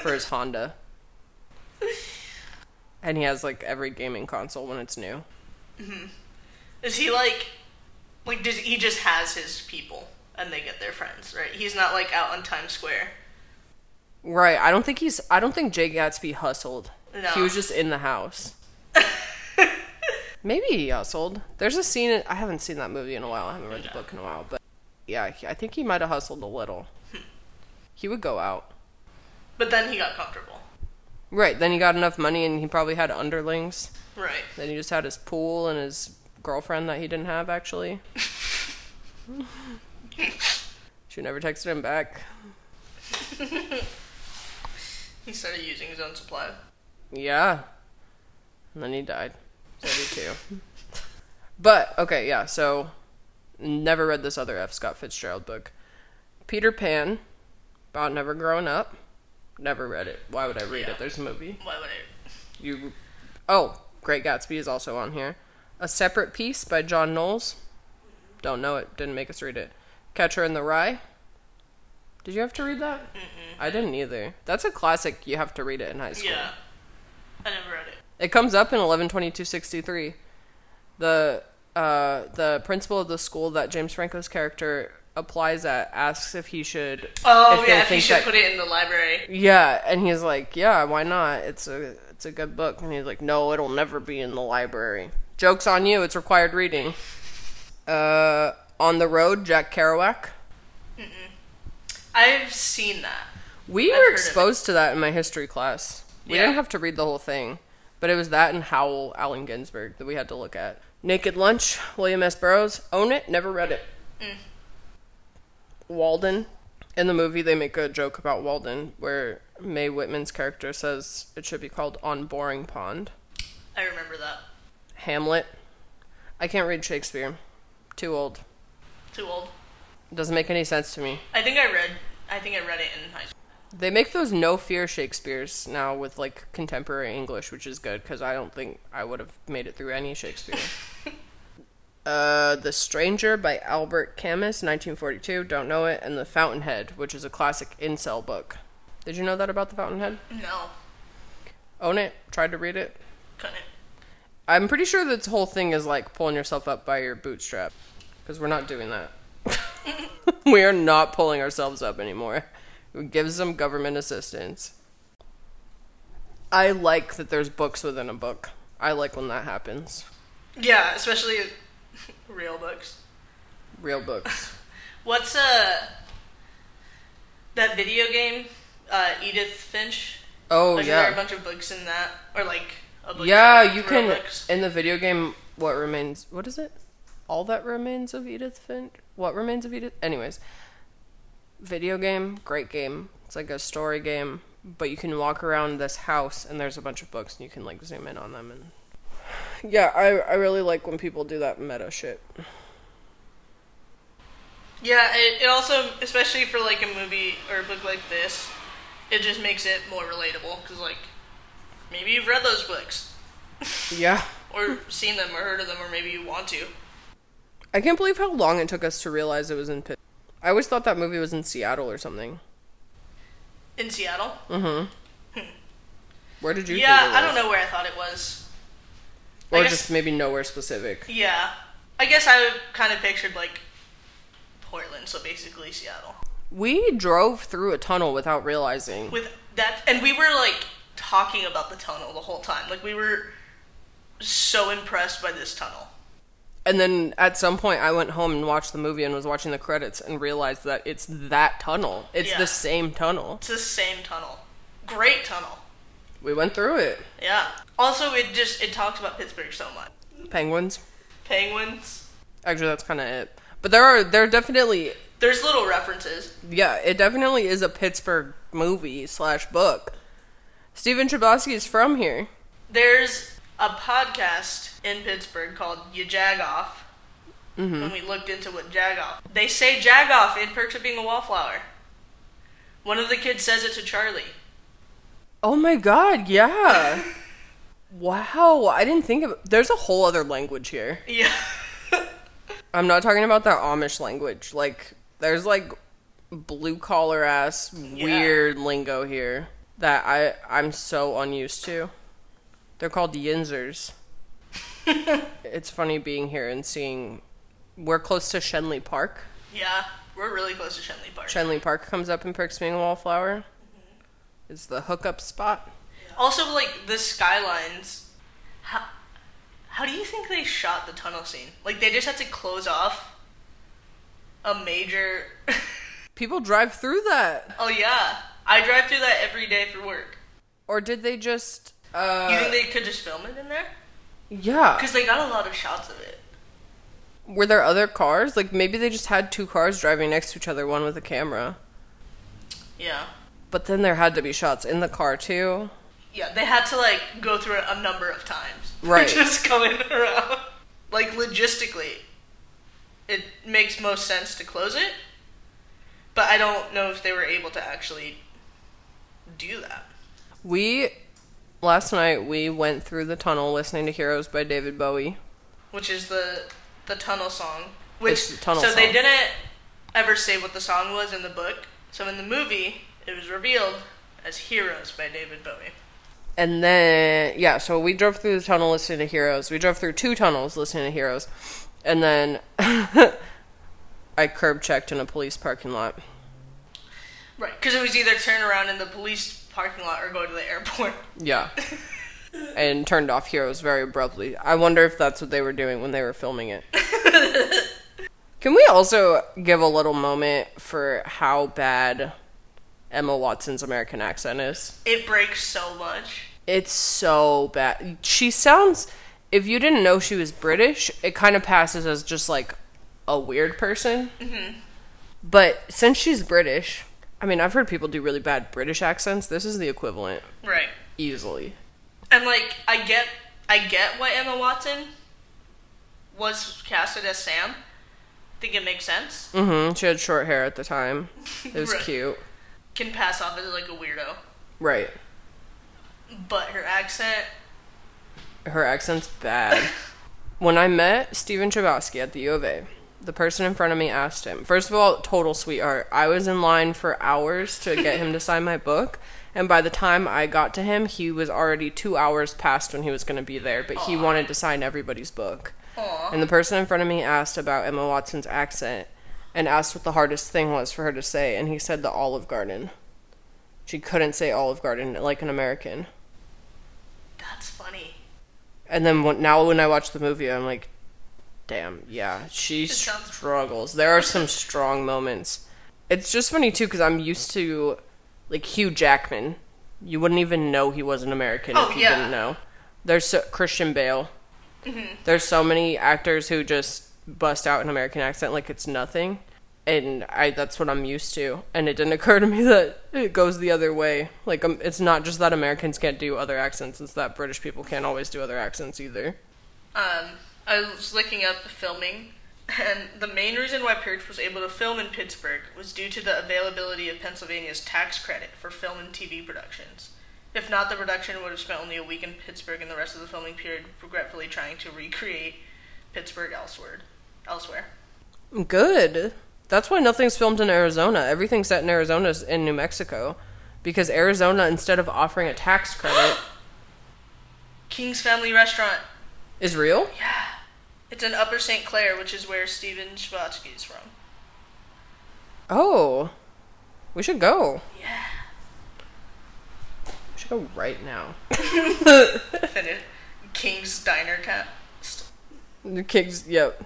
for his Honda. And he has like every gaming console when it's new. Mm-hmm. Is he like. Like, does he just has his people and they get their friends, right? He's not like out on Times Square. Right. I don't think he's I don't think Jay Gatsby hustled. No. He was just in the house. Maybe he hustled. There's a scene in, I haven't seen that movie in a while. I haven't read the book in a while, but yeah, I think he might have hustled a little. Hmm. He would go out. But then he got comfortable. Right, then he got enough money and he probably had underlings. Right. Then he just had his pool and his girlfriend that he didn't have actually. she never texted him back. He started using his own supply. Yeah. And then he died. 72. but, okay, yeah, so never read this other F. Scott Fitzgerald book. Peter Pan, about never growing up. Never read it. Why would I read Yeah. it? There's a movie. Why would I? You Oh, Great Gatsby is also on here. A Separate Peace by John Knowles. Don't know it. Didn't make us read it. Catcher in the Rye. Did you have to read that? I didn't either. That's a classic. You have to read it in high school. Yeah. I never read it. It comes up in eleven twenty two sixty three. The uh, the principal of the school that James Franco's character applies at asks if he should. Oh if yeah, if think should that- put it in the library. Yeah, and he's like, "Yeah, why not? It's a it's a good book." And he's like, "No, it'll never be in the library." Jokes on you. It's required reading. Uh, on the road, Jack Kerouac. I've seen that. We I've were heard of it. exposed to that in my history class. We Yeah. didn't have to read the whole thing, but it was that and Howl, Allen Ginsberg that we had to look at. Naked Lunch, William S. Burroughs. Own it, never read it. Mm. Walden. In the movie, they make a joke about Walden where Mae Whitman's character says it should be called On Boring Pond. I remember that. Hamlet. I can't read Shakespeare. Too old. Too old. Doesn't make any sense to me. I think I read. I think I read it in high school. They make those no fear Shakespeare's now with like contemporary English, which is good because I don't think I would have made it through any Shakespeare. uh, The Stranger by Albert Camus, 1942. Don't know it. And The Fountainhead, which is a classic incel book. Did you know that about The Fountainhead? No, Own it. Tried to read it. couldn't. I'm pretty sure this whole thing is like pulling yourself up by your bootstrap because we're not doing that. we are not pulling ourselves up anymore. We give some government assistance. I like that there's books within a book. I like when that happens. Yeah, especially real books. Real books. What's uh that video game? Uh, Edith Finch. Oh Like, Is there are a bunch of books in that, or like book? yeah. You can in the video game. What remains? What is it? All that remains of Edith Finch. What remains of Edith? Anyways, video game, great game. It's like a story game, but you can walk around this house and there's a bunch of books and you can like zoom in on them and. Yeah, I I really like when people do that meta shit. Yeah, it, it also, especially for like a movie or a book like this, it just makes it more relatable because like maybe you've read those books Yeah. or seen them or heard of them or maybe you want to. I can't believe how long it took us to realize it was in Pitt. I always thought that movie was in Seattle or something. In Seattle? Mm-hmm. Where did you? yeah, think it I don't know where I thought it was. Or guess- just maybe nowhere specific. Yeah. I guess I kind of pictured like Portland, so basically Seattle. We drove through a tunnel without realizing. With that, and we were like talking about the tunnel the whole time. Like we were so impressed by this tunnel. And then at some point, I went home and watched the movie and was watching the credits and realized that it's that tunnel. It's Yeah. the same tunnel. It's the same tunnel. Great tunnel. We went through it. Yeah. Also, it just it talks about Pittsburgh so much. Penguins. Penguins. Actually, that's kind of it. But there are there are definitely There's little references. yeah, it definitely is a Pittsburgh movie slash book. Stephen Chbosky is from here. There's a podcast in Pittsburgh called You Jagoff. When mm-hmm. we looked into what Jagoff, they say Jagoff in Perks of Being a Wallflower. One of the kids says it to Charlie. Oh my god, yeah. wow, I didn't think of There's a whole other language here. Yeah. I'm not talking about that Amish language. Like, there's like blue collar ass weird lingo here that I I'm so unused to. They're called yinzers. it's funny being here and seeing. We're close to Schenley Park. yeah, we're really close to Schenley Park. Schenley Park comes up in Perks Being a Wallflower. Mm-hmm. It's the hookup spot. Also, like the skylines. How how do you think they shot the tunnel scene? Like they just had to close off a major. People drive through that. oh yeah, I drive through that every day for work. Or did they just. Uh, You think they could just film it in there? yeah. Because they got a lot of shots of it. Were there other cars? Like maybe they just had two cars driving next to each other, one with a camera. Yeah. But then there had to be shots in the car too. Yeah, they had to like go through it a number of times. Right. just going around. Like logistically, it makes most sense to close it, but I don't know if they were able to actually do that. We last night we went through the tunnel listening to Heroes by David Bowie. Which is the the tunnel song. Which the tunnel so they didn't ever say what the song was in the book. So in the movie, it was revealed as Heroes by David Bowie. And then yeah, so we drove through the tunnel listening to Heroes. We drove through two tunnels listening to Heroes. And then I curb checked in a police parking lot. Right, because it was either turn around in the police parking lot or go to the airport. Yeah. and turned off Heroes very abruptly. I wonder if that's what they were doing when they were filming it. Can we also give a little moment for how bad Emma Watson's American accent is? It breaks so much. It's so bad. She sounds. If you didn't know she was British, it kind of passes as just like a weird person. Mm-hmm. But since she's British, I mean, I've heard people do really bad British accents. This is the equivalent, Right. easily. And like I get I get why Emma Watson was casted as Sam. I think it makes sense. Mm-hmm. She had short hair at the time. It was Right. cute. Can pass off as like a weirdo. Right. But her accent Her accent's bad. when I met Stephen Chbosky at the U of A, the person in front of me asked him. First of all, total sweetheart. I was in line for hours to get him to sign my book, and by the time I got to him, he was already two hours past when he was going to be there. But he wanted to sign everybody's book. Aw. And the person in front of me asked about Emma Watson's accent, and asked what the hardest thing was for her to say, and he said the Olive Garden. She couldn't say Olive Garden like an American. That's funny. And then when, now when I watch the movie, I'm like, damn, yeah, she struggles. There are some strong moments. It's just funny too because I'm used to like Hugh Jackman. You wouldn't even know he was an American Oh, if you yeah. didn't know. There's so, Christian Bale. There's so many actors who just bust out an American accent like it's nothing. And I that's what I'm used to. And it didn't occur to me that it goes the other way. Like um, it's not just that Americans can't do other accents, it's that British people can't always do other accents either. Um I was looking up the filming And the main reason why Perks was able to film in Pittsburgh was due to the availability of Pennsylvania's tax credit for film and TV productions. If not, the production would have spent only a week in Pittsburgh and the rest of the filming period regretfully trying to recreate Pittsburgh elsewhere. Elsewhere. Good. That's why nothing's filmed in Arizona. Everything's set in Arizona is in New Mexico. Because Arizona, instead of offering a tax credit, King's Family Restaurant. Is real? Yeah. It's in Upper St. Clair, which is where Stephen Chbosky is from. Oh. We should go. Yeah. We should go right now. Finish. King's Diner Cast. The kids, yep.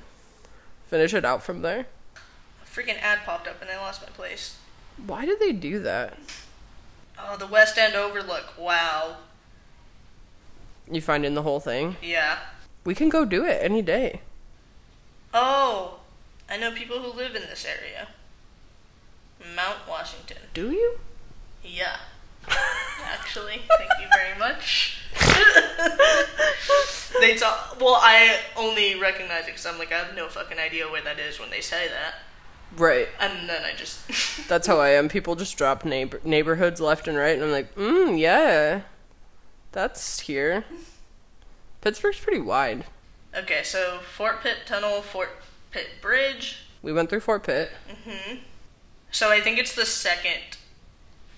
Finish it out from there. A freaking ad popped up and I lost my place. Why did they do that? Oh, the West End Overlook. Wow. You find in the whole thing? Yeah. We can go do it any day. Oh, I know people who live in this area. Mount Washington. Do you? Yeah. Actually, thank you very much. they talk. Well, I only recognize it because I'm like I have no fucking idea where that is when they say that, Right. and then I just. That's how I am. People just drop neighbor- neighborhoods left and right, and I'm like, mm, yeah. That's here. Pittsburgh's pretty wide. okay, so Fort Pitt Tunnel, Fort Pitt Bridge. We went through Fort Pitt. Mhm. So I think it's the second,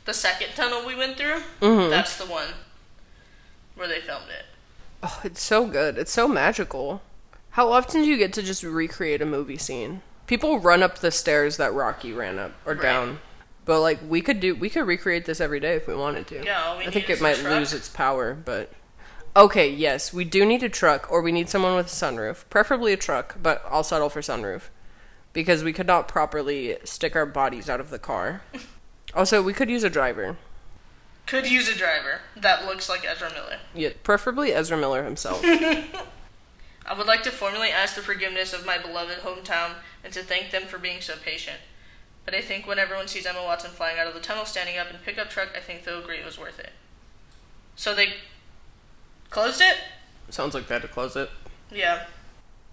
the second tunnel we went through. Mhm. That's the one where they filmed it. Oh, it's so good. It's so magical. How often do you get to just recreate a movie scene? People run up the stairs that Rocky ran up or Right. down. But like we could do we could recreate this every day if we wanted to. Yeah, I think it might truck. lose its power, but Okay, yes, we do need a truck or we need someone with a sunroof. Preferably a truck, but I'll settle for sunroof. Because we could not properly stick our bodies out of the car. Also, we could use a driver. Could use a driver that looks like Ezra Miller. Yeah, preferably Ezra Miller himself. I would like to formally ask the forgiveness of my beloved hometown and to thank them for being so patient. But I think when everyone sees Emma Watson flying out of the tunnel standing up in pickup truck, I think they'll agree it was worth it. So they closed it? Sounds like they had to close it. Yeah.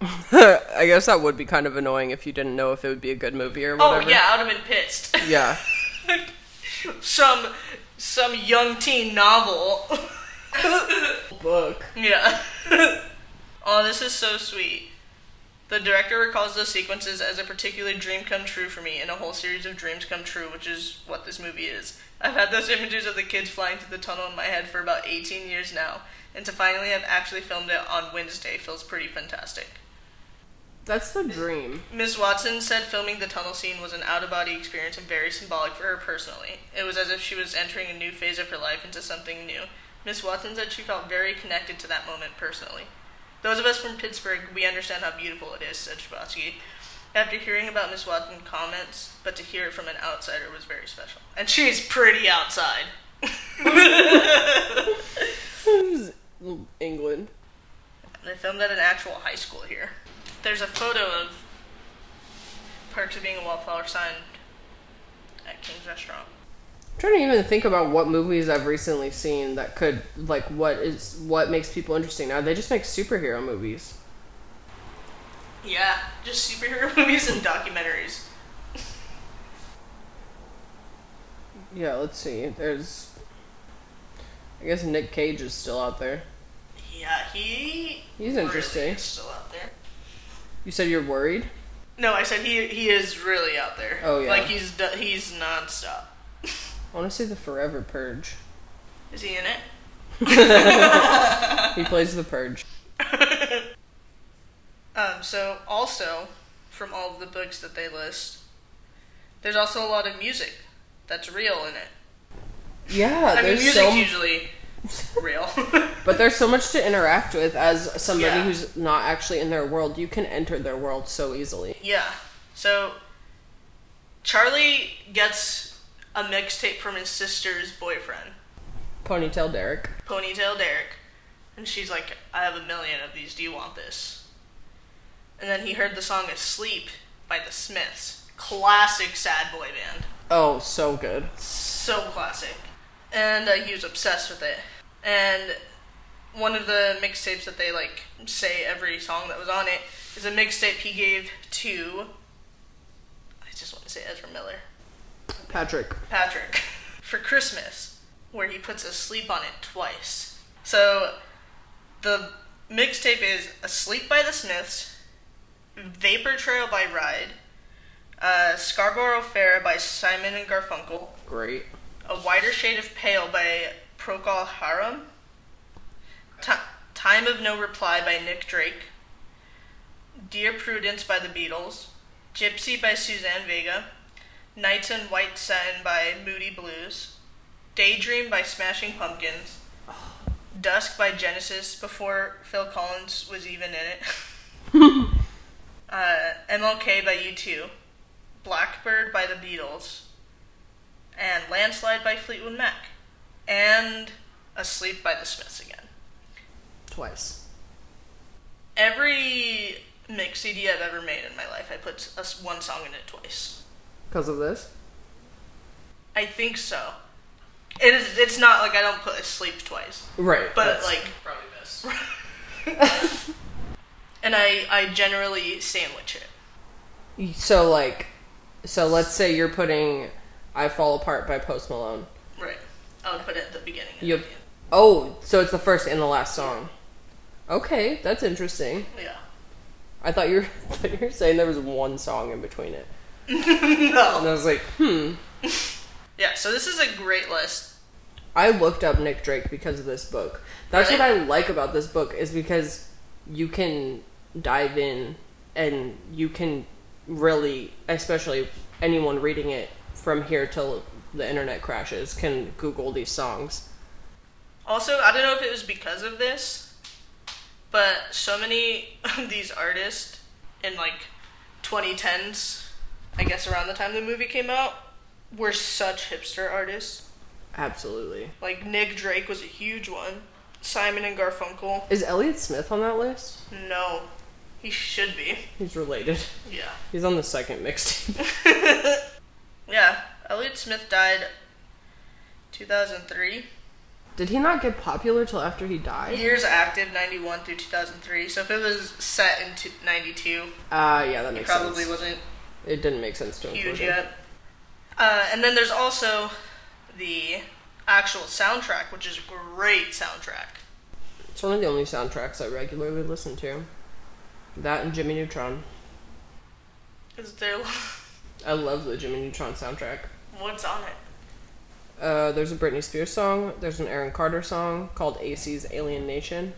I guess that would be kind of annoying if you didn't know if it would be a good movie or oh, whatever. Oh yeah, I would have been pissed. Yeah. some some young teen novel. Book. Yeah. oh, this is so sweet. The director recalls those sequences as a particular dream come true for me in a whole series of dreams come true, which is what this movie is. I've had those images of the kids flying through the tunnel in my head for about 18 years now, and to finally have actually filmed it on Wednesday feels pretty fantastic. That's the dream. Ms. Watson said filming the tunnel scene was an out of body experience and very symbolic for her personally. It was as if she was entering a new phase of her life into something new. Ms. Watson said she felt very connected to that moment personally. Those of us from Pittsburgh, we understand how beautiful it is, said Chbosky. After hearing about Miss Watson's comments, but to hear it from an outsider was very special. And she's pretty outside. England. They filmed at an actual high school here. There's a photo of Perks of Being a Wallflower signed at King's Restaurant. I'm trying to even think about what movies I've recently seen that could like what is what makes people interesting now. They just make superhero movies. Yeah, just superhero movies and documentaries. Yeah, let's see. There's I guess Nick Cage is still out there. Yeah, he. He's really interesting. is still out there. You said you're worried? No, I said he he is really out there. Oh, yeah. Like he's he's nonstop. I want to see the Forever Purge. Is he in it? He plays the Purge. Um, so also, from all of the books that they list, there's also a lot of music that's real in it. Yeah, I mean, there's music's so usually real. But there's so much to interact with as somebody Yeah. who's not actually in their world. You can enter their world so easily. yeah. So Charlie gets a mixtape from his sister's boyfriend, Ponytail Derek. Ponytail Derek, and she's like, "I have a million of these. Do you want this?" And then he heard the song "Asleep" by the Smiths, classic sad boy band. Oh, so good. so classic. And uh, he was obsessed with it. And one of the mixtapes that they like say every song that was on it is a mixtape he gave to. I just want to say Ezra Miller. Patrick. Patrick for Christmas, where he puts Asleep on it twice. So the mixtape is Asleep by the Smiths, Vapor Trail by Ride, uh, Scarborough Fair by Simon and Garfunkel, Great. A Whiter Shade of Pale by Procol Harum, Ti Time of No Reply by Nick Drake, Dear Prudence by the Beatles, Gypsy by Suzanne Vega, Nights in White Satin by Moody Blues, Daydream by Smashing Pumpkins, Dusk by Genesis before Phil Collins was even in it, uh, MLK by U2, Blackbird by the Beatles, and Landslide by Fleetwood Mac, and Asleep by the Smiths again. Twice. Every mix CD I've ever made in my life, I put a one song in it twice. Because of this? I think so. It is. It's not like I don't put asleep twice, Right. but that's like, probably best. and I I generally sandwich it. So like, so let's say you're putting "I Fall Apart" by Post Malone. Right. I would put it at the beginning. and You- the. Oh, so it's the first and the last song. Okay, that's interesting. Yeah. I thought you were, I thought you were saying there was one song in between it, and no. I was like, hmm. Yeah. So this is a great list. I looked up Nick Drake because of this book. That's Really? what I like about this book is because you can dive in and you can really, especially anyone reading it from here till the internet crashes, can Google these songs. Also, I don't know if it was because of this, but so many of these artists in like 2010s, I guess around the time the movie came out, were such hipster artists. Absolutely. Like Nick Drake was a huge one. Simon and Garfunkel. Is Elliott Smith on that list? No, he should be. He's related. Yeah. He's on the second mixtape. Yeah. Elliott Smith died 2003. Did he not get popular till after he died? Years active 91 through 2003. So if it was set in t- 92, Ah, yeah, that makes probably sense. wasn't It didn't make sense to huge include him. yet. Uh, and then there's also the actual soundtrack, which is a great soundtrack. It's one of the only soundtracks I regularly listen to. That and Jimmy Neutron. Is there I love the Jimmy Neutron soundtrack. what's on it? Uh, there's a Britney Spears song. There's an Aaron Carter song called AC's Alien Nation.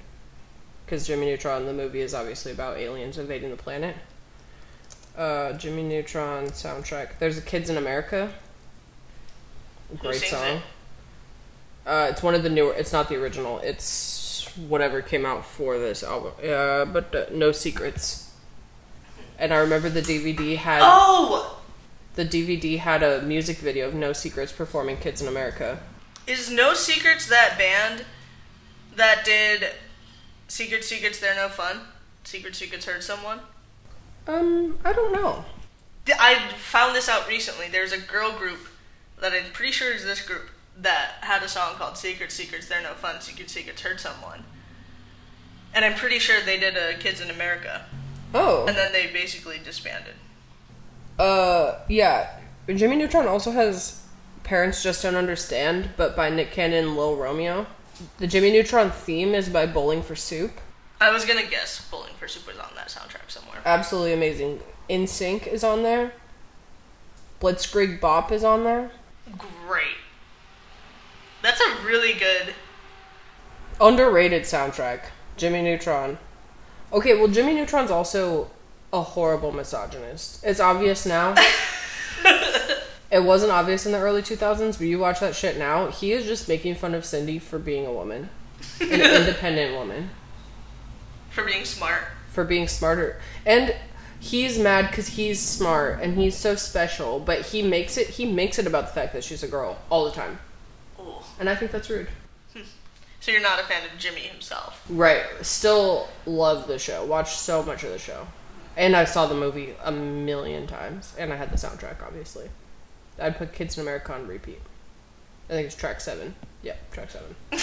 Because Jimmy Neutron, the movie, is obviously about aliens invading the planet. Uh, Jimmy Neutron soundtrack. There's a Kids in America. Great song. it? Uh, it's one of the newer. It's not the original. It's whatever came out for this album. Uh, but uh, No Secrets. And I remember the DVD had Oh, the DVD had a music video of No Secrets performing Kids in America. is No Secrets that band that did Secret Secrets They're No Fun? Secret Secrets Hurt Someone? Um, I don't know. I found this out recently. There's a girl group that I'm pretty sure is this group that had a song called Secret Secrets They're No Fun, Secret Secrets Hurt Someone. And I'm pretty sure they did a Kids in America. Oh. And then they basically disbanded. Uh, yeah. Jimmy Neutron also has Parents Just Don't Understand, but by Nick Cannon and Lil Romeo. The Jimmy Neutron theme is by Bowling for Soup. I was gonna guess Bowling for Soup was on that soundtrack somewhere. Absolutely amazing. In Sync is on there. Blitzkrieg Bop is on there. Great. That's a really good. Underrated soundtrack. Jimmy Neutron. Okay, well, Jimmy Neutron's also a horrible misogynist. It's obvious now. it wasn't obvious in the early 2000s, but you watch that shit now, he is just making fun of Cindy for being a woman. An independent woman. For being smart. For being smarter. And he's mad because he's smart and he's so special, but he makes it he makes it about the fact that she's a girl all the time. Ooh. And I think that's rude. Hmm. So you're not a fan of Jimmy himself. Right. Still love the show. Watched so much of the show. And I saw the movie a million times. And I had the soundtrack, obviously. I'd put Kids in America on repeat. I think it's track seven. Yep, track seven.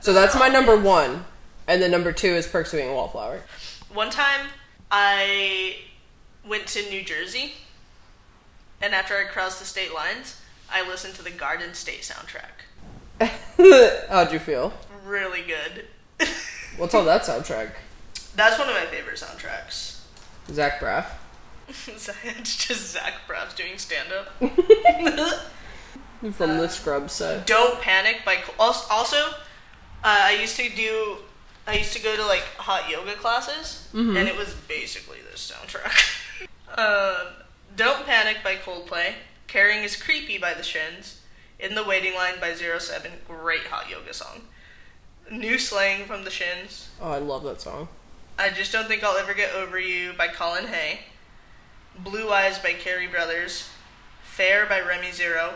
so that's my number one. And then number two is Perks of Being a Wallflower. One time, I went to New Jersey, and after I crossed the state lines, I listened to the Garden State soundtrack. How'd you feel? Really good. What's on that soundtrack? That's one of my favorite soundtracks. Zach Braff. it's just Zach Braff doing stand up. From the Scrub set. Don't Panic by also uh, I used to do I used to go to like hot yoga classes and it was basically this soundtrack. um, Don't Panic by Coldplay, Caring is Creepy by The Shins, In the Waiting Line by Zero Seven, great hot yoga song. New Slang from The Shins, Oh, I love that song. I Just Don't Think I'll Ever Get Over You by Colin Hay, Blue Eyes by Cary Brothers, Fair by Remy Zero,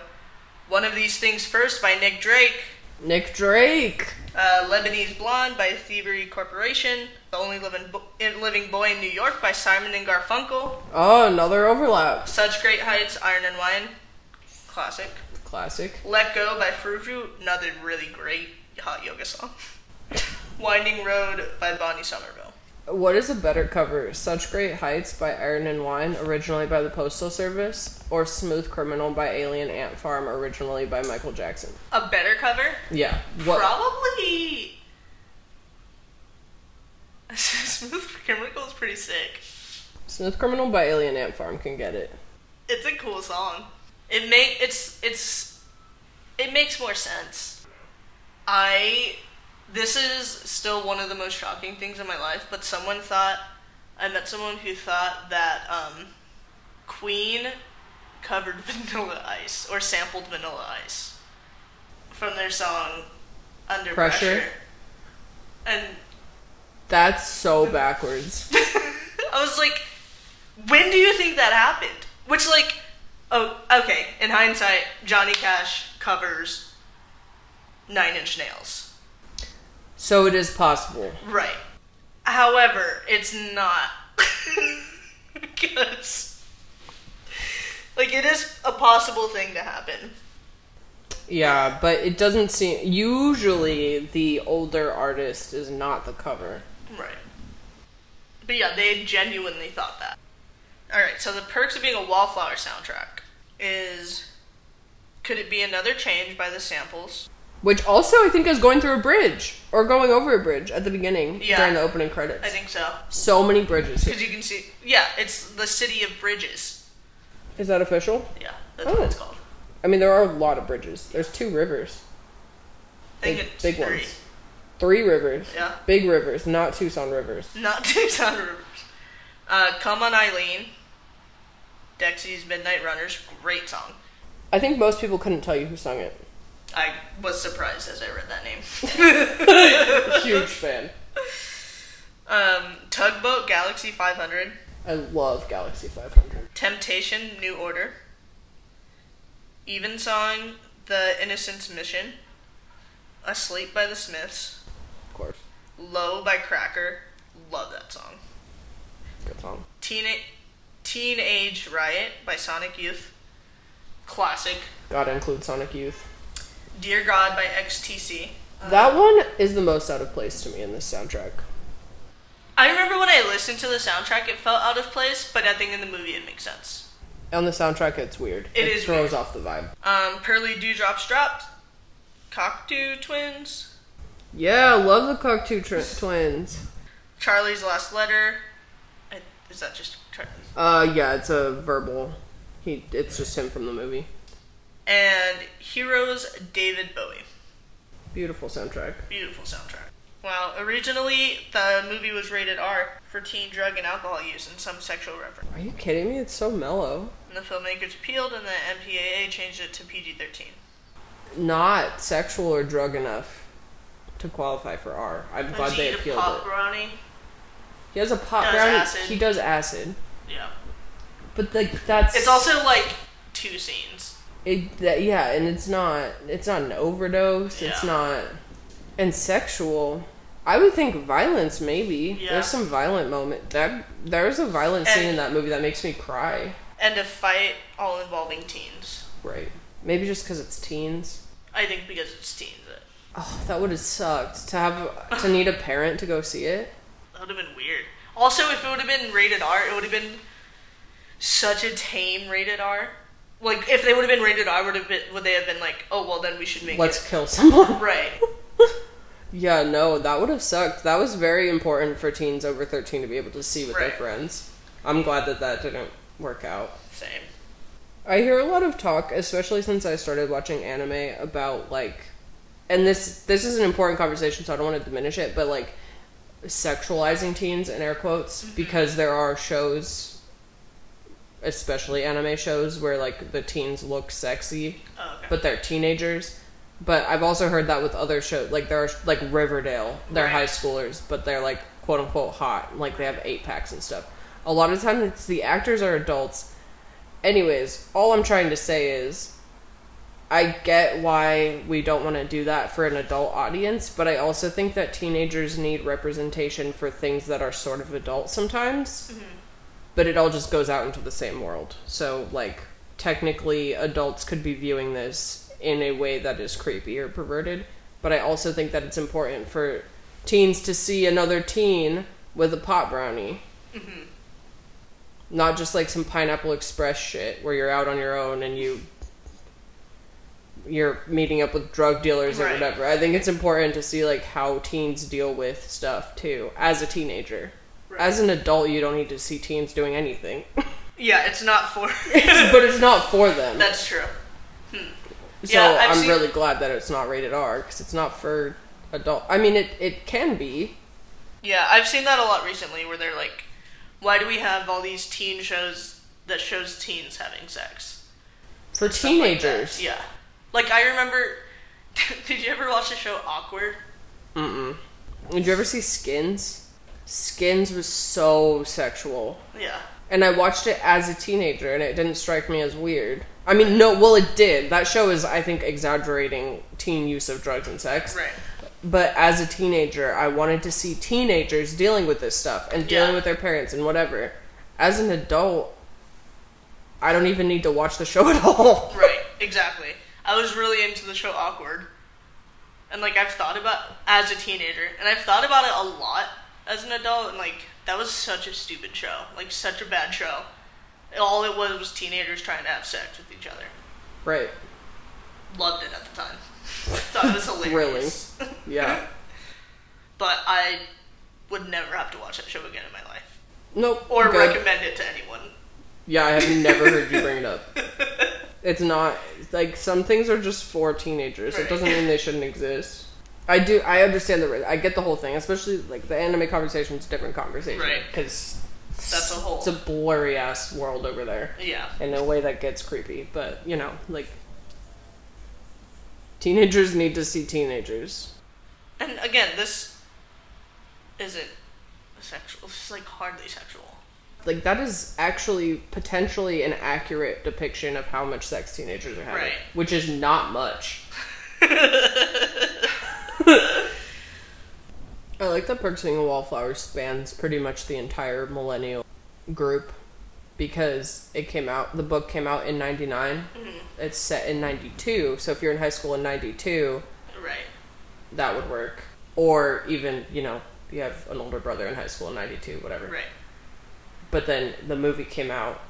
One of These Things First by Nick Drake, Nick Drake. Uh, Lebanese Blonde by Thievery Corporation, The Only Living, Bo- Living Boy in New York by Simon and Garfunkel, Oh, another overlap. Such Great Heights, Iron and Wine, classic. Classic. Let Go by Frou, another really great hot yoga song. Winding Road by Bonnie Somerville. What is a better cover? Such Great Heights by Iron and Wine, originally by the Postal Service, or Smooth Criminal by Alien Ant Farm, originally by Michael Jackson? A better cover? Yeah. What? Probably. Smooth Criminal is pretty sick. Smooth Criminal by Alien Ant Farm can get it. It's a cool song. It make it's it's it makes more sense. I this is still one of the most shocking things in my life, but someone thought I met someone who thought that um, Queen covered Vanilla Ice or sampled Vanilla Ice from their song Under Pressure? Pressure. And That's so backwards. I was like, when do you think that happened? Which, like, oh, okay, in hindsight, Johnny Cash covers Nine Inch Nails. So it is possible. Right. However, it's not. because, like, it is a possible thing to happen. Yeah, but it doesn't seem. Usually, the older artist is not the cover. Right. But yeah, they genuinely thought that. Alright, so the perks of being a Wallflower soundtrack is could it be another change by the samples? Which also, I think, is going through a bridge or going over a bridge at the beginning Yeah. during the opening credits. I think so. so many bridges. Because you can see, yeah, it's the city of bridges. Is that official? Yeah, that's Oh. what it's called. I mean, there are a lot of bridges. There's two rivers, I think big, it's big three. ones. Three rivers. Yeah, Big rivers, not Tucson rivers. not Tucson Rivers. Uh, Come on Eileen, Dexy's Midnight Runners, great song. I think most people couldn't tell you who sung it. I was surprised as I read that name. Huge fan. um, Tugboat Galaxy 500, I love Galaxy 500. Temptation New Order, Evensong The Innocence Mission, Asleep by the Smiths, Of course. Low by Cracker, love that song. Good song. Teen- Teenage Riot by Sonic Youth, classic. Gotta include Sonic Youth. Dear God by XTC. That one is the most out of place to me in this soundtrack. I remember when I listened to the soundtrack, it felt out of place, but I think in the movie it makes sense. On the soundtrack, it's weird. It is throws weird. off the vibe. Um, Pearly Dewdrops Dropped, Cocteau Twins, Yeah, I love the Cocteau tr- twins. Charlie's Last Letter. I, is that just Charlie? Uh, yeah, it's a verbal. He, it's just him from the movie. And Heroes David Bowie. Beautiful soundtrack. Beautiful soundtrack. Wow, originally the movie was rated R for teen drug and alcohol use and some sexual reference. Are you kidding me? It's so mellow. And the filmmakers appealed and the MPAA changed it to PG 13. Not sexual or drug enough to qualify for R. I'm glad Does he they appealed pop it. brownie? He has a pot Does brownie. acid. He does acid, Yeah. but like that's It's also like two scenes. It. That, yeah, and it's not. It's not an overdose. It's not. And sexual. I would think violence maybe. Yeah. There's some violent moment. That there's a violent scene And- in that movie that makes me cry. And a fight all involving teens. Right. Maybe just because it's teens. I think because it's teens. It, Oh, that would have sucked to have to need a parent to go see it. that would have been weird. Also, if it would have been rated R, it would have been such a tame rated R. Like if they would have been rated R, would have been would they have been like, oh well, then we should make Let's it kill someone. right. Yeah, no, that would have sucked. That was very important for teens over 13 to be able to see with their friends. I'm glad that that didn't work out. Same. I hear a lot of talk, especially since I started watching anime, about like, and this this is an important conversation, so I don't want to diminish it, but like sexualizing teens in air quotes mm-hmm. because there are shows, especially anime shows, where like the teens look sexy, Oh, okay. but they're teenagers. But I've also heard that with other shows, like there are like Riverdale, they're Right. high schoolers, but they're like quote unquote hot, like they have eight packs and stuff. A lot of times, it's the actors are adults. Anyways, all I'm trying to say is, I get why we don't want to do that for an adult audience, but I also think that teenagers need representation for things that are sort of adult sometimes. Mm-hmm. But it all just goes out into the same world. So, like, technically, adults could be viewing this in a way that is creepy or perverted. But I also think that it's important for teens to see another teen with a pot brownie. Mm-hmm. Not just like some Pineapple Express shit where you're out on your own and you you're meeting up with drug dealers or Right. whatever. I think it's important to see like how teens deal with stuff too as a teenager. Right. As an adult, you don't need to see teens doing anything. Yeah, it's not for. but it's not for them. That's true. Hmm. so yeah, I'm seen- really glad that it's not rated R because it's not for adult. I mean, it it can be. Yeah, I've seen that a lot recently where they're like, why do we have all these teen shows that shows teens having sex? For Stuff like teenagers. yeah. Like I remember did you ever watch the show Awkward? Mm-mm. Did you ever see Skins? Skins was so sexual. Yeah. And I watched it as a teenager and it didn't strike me as weird. I mean, no, well, it did. That show is, I think, exaggerating teen use of drugs and sex. Right. But as a teenager, I wanted to see teenagers dealing with this stuff and dealing Yeah. with their parents and whatever. As an adult, I don't even need to watch the show at all. Right, exactly. I was really into the show Awkward. And like I've thought about as a teenager, and I've thought about it a lot as an adult, and like that was such a stupid show, like such a bad show. All it was was teenagers trying to have sex with each other. Right. Loved it at the time. Thought it was hilarious. really? Yeah. but I would never have to watch that show again in my life, Nope. or good. recommend it to anyone. Yeah, I have never heard you bring it up. It's not like some things are just for teenagers. It doesn't mean they shouldn't exist. I do. I understand the. I get the whole thing, especially like the anime conversation is a different conversation Right. because That's a whole. it's a blurry ass world over there yeah. in a way that gets creepy. But you know, like teenagers need to see teenagers. And again, this isn't sexual. It's like hardly sexual. Like that is actually potentially an accurate depiction of how much sex teenagers are having, Right. which is not much. I like that Perks Being a Wallflower spans pretty much the entire millennial group because it came out, the book came out in 99. Mm-hmm. It's set in 92, so if you're in high school in 92, Right. that would work. Or even, you know, you have an older brother in high school in 92, whatever. Right. But then the movie came out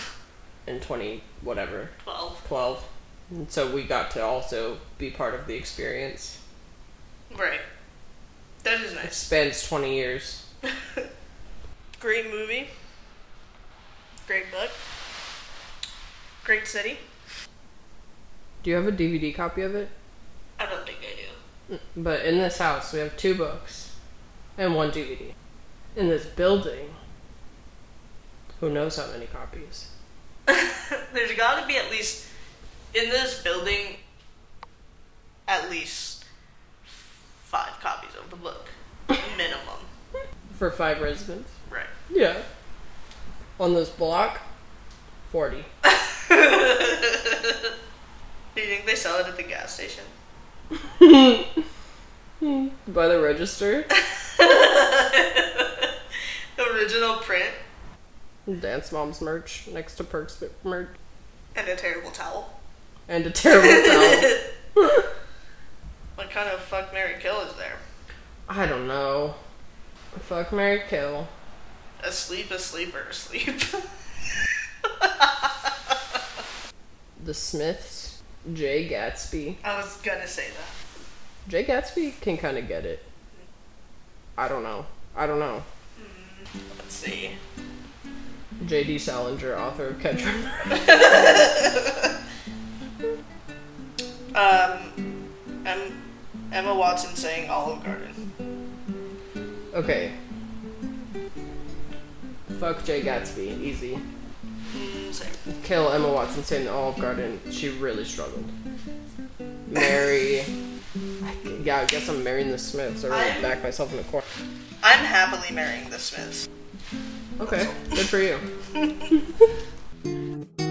in 20, whatever, Twelve. 12. And so we got to also be part of the experience. Right. That is It nice. spans 20 years. Great movie. Great book. Great city. Do you have a DVD copy of it? I don't think I do. Mm, but in this house, we have two books and one DVD. In this building, who knows how many copies? There's got to be at least in this building at least five copies of the book minimum. For five residents? Right. Yeah. On this block, 40. Do you think they sell it at the gas station? By the register. Original print Dance Mom's merch next to Perks merch. and a terrible towel. And a terrible towel. What kind of fuck Mary kill is there? I don't know. Fuck Mary Kill. asleep, asleep, or asleep. The Smiths, Jay Gatsby. I was gonna say that. Jay Gatsby can kind of get it. I don't know. I don't know. Let's see. J.D. Salinger, author of Catcher. Um, em- Emma Watson saying Olive Garden. Okay. Fuck Jay Gatsby, easy. Same. Kill Emma Watson saying the Olive Garden. She really struggled. Marry. Yeah, I guess I'm marrying the Smiths. I really back myself in the corner. I'm happily marrying the Smiths. Okay, good for you.